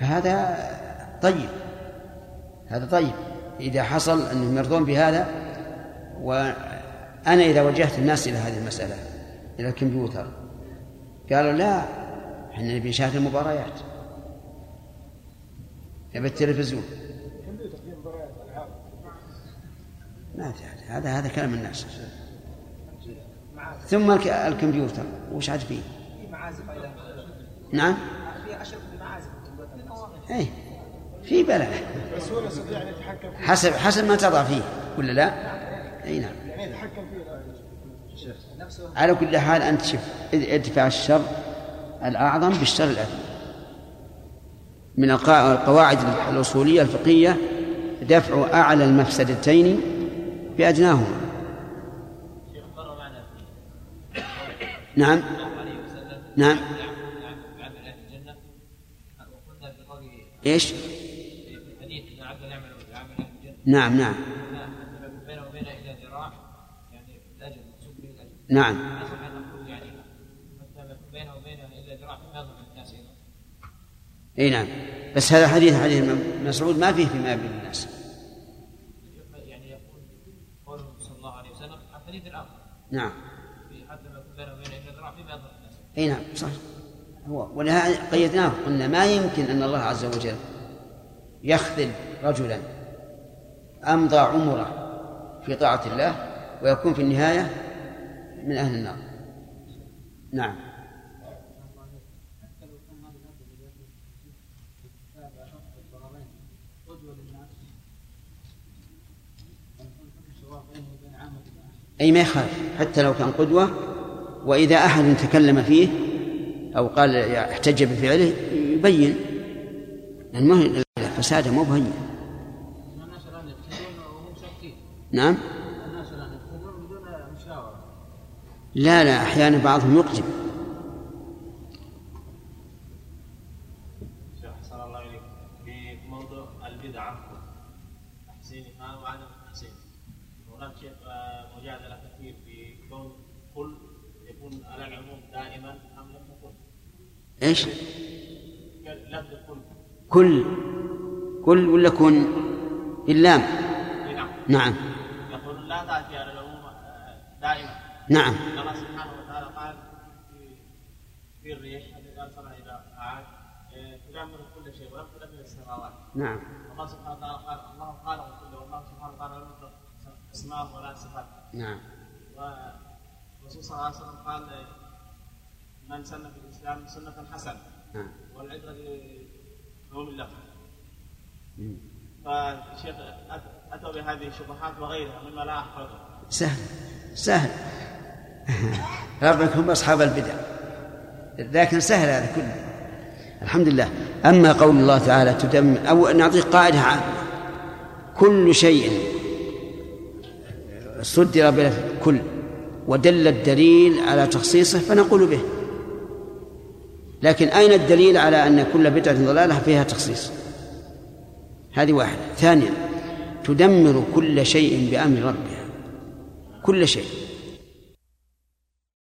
فهذا طيب. هذا طيب. إذا حصل أنهم يرضون بهذا وأنا إذا وجهت الناس إلى هذه المسألة إلى الكمبيوتر قالوا لا إحنا نبي نشاهد المباريات. نبي التلفزيون. ما هذا هذا كلام الناس. ثم الك- الكمبيوتر وش عاد فيه؟ نعم؟ اي في بلاء. بس هو يستطيع أن يتحكم فيه. حسب حسب ما تضع فيه. ولا لا؟ اي نعم. يعني يتحكم فيه على كل حال أنت شوف ادفع الشر الأعظم بالشر الأثم. من القواعد الأصولية الفقهية دفع أعلى المفسدتين معنا نعم. نعم. إيش؟ الجنه نعم نعم. بينه وبينه ذراع يعني الاجل نعم. يعني بينه وبينه ذراع الناس أيضا إي نعم. بس هذا حديث حديث مسعود ما فيه فيما بين الناس يعني يقول قوله صلى الله عليه وسلم عن الآخر نعم. في حتى ما بينه وبينه الا ذراع فيما يظلم الناس إي نعم صح ولهذا قيدناه. قلنا ما يمكن أن الله عز وجل يخذل رجلا أمضى عمره في طاعة الله ويكون في النهاية من أهل النار. نعم. أي ما يخالف. حتى لو كان قدوة وإذا أحد تكلم فيه أو قال احتج بفعله يبين. لأن ما فساده مو بهين نعم؟ لا لا أحيانا بعضهم يقدم شيخ أحسن الله إليك في موضوع البدعة تحسينها وعدم التحسين هناك شيخ آه، مجادلة كثير في كون كل يكون على العموم دائما أم لم يكن لفظ كل. كل. كل ولا كن؟ اللام إي نعم. نعم. يقول لا تأتي على العموم آه، دائما. نعم. الله سبحانه وتعالى قال في الريح الذي أرسل إلى عاد تدمر كل شيء ولم تدمر السماوات. نعم. الله سبحانه وتعالى قال الله خالق كله والله سبحانه وتعالى لم يخلق أسماء ولا صفات. نعم. والرسول صلى الله عليه وسلم قال من سن في الإسلام سنة حسنه نعم. والعبره بعموم اللفظ. فالشيخ اتوا بهذه الشبهات وغيرها مما لا احفظه سهل. سهل. ربك هم أصحاب البدع. لكن سهل هذا كله. الحمد لله. أما قول الله تعالى تدم أو نعطيك قاعدة عامة. كل شيء صدر بلفظ كل. ودل الدليل على تخصيصه فنقول به. لكن أين الدليل على أن كل بدعة ضلالة فيها تخصيص؟ هذه واحدة. ثانيا تدمر كل شيء بأمر ربها. كل شيء.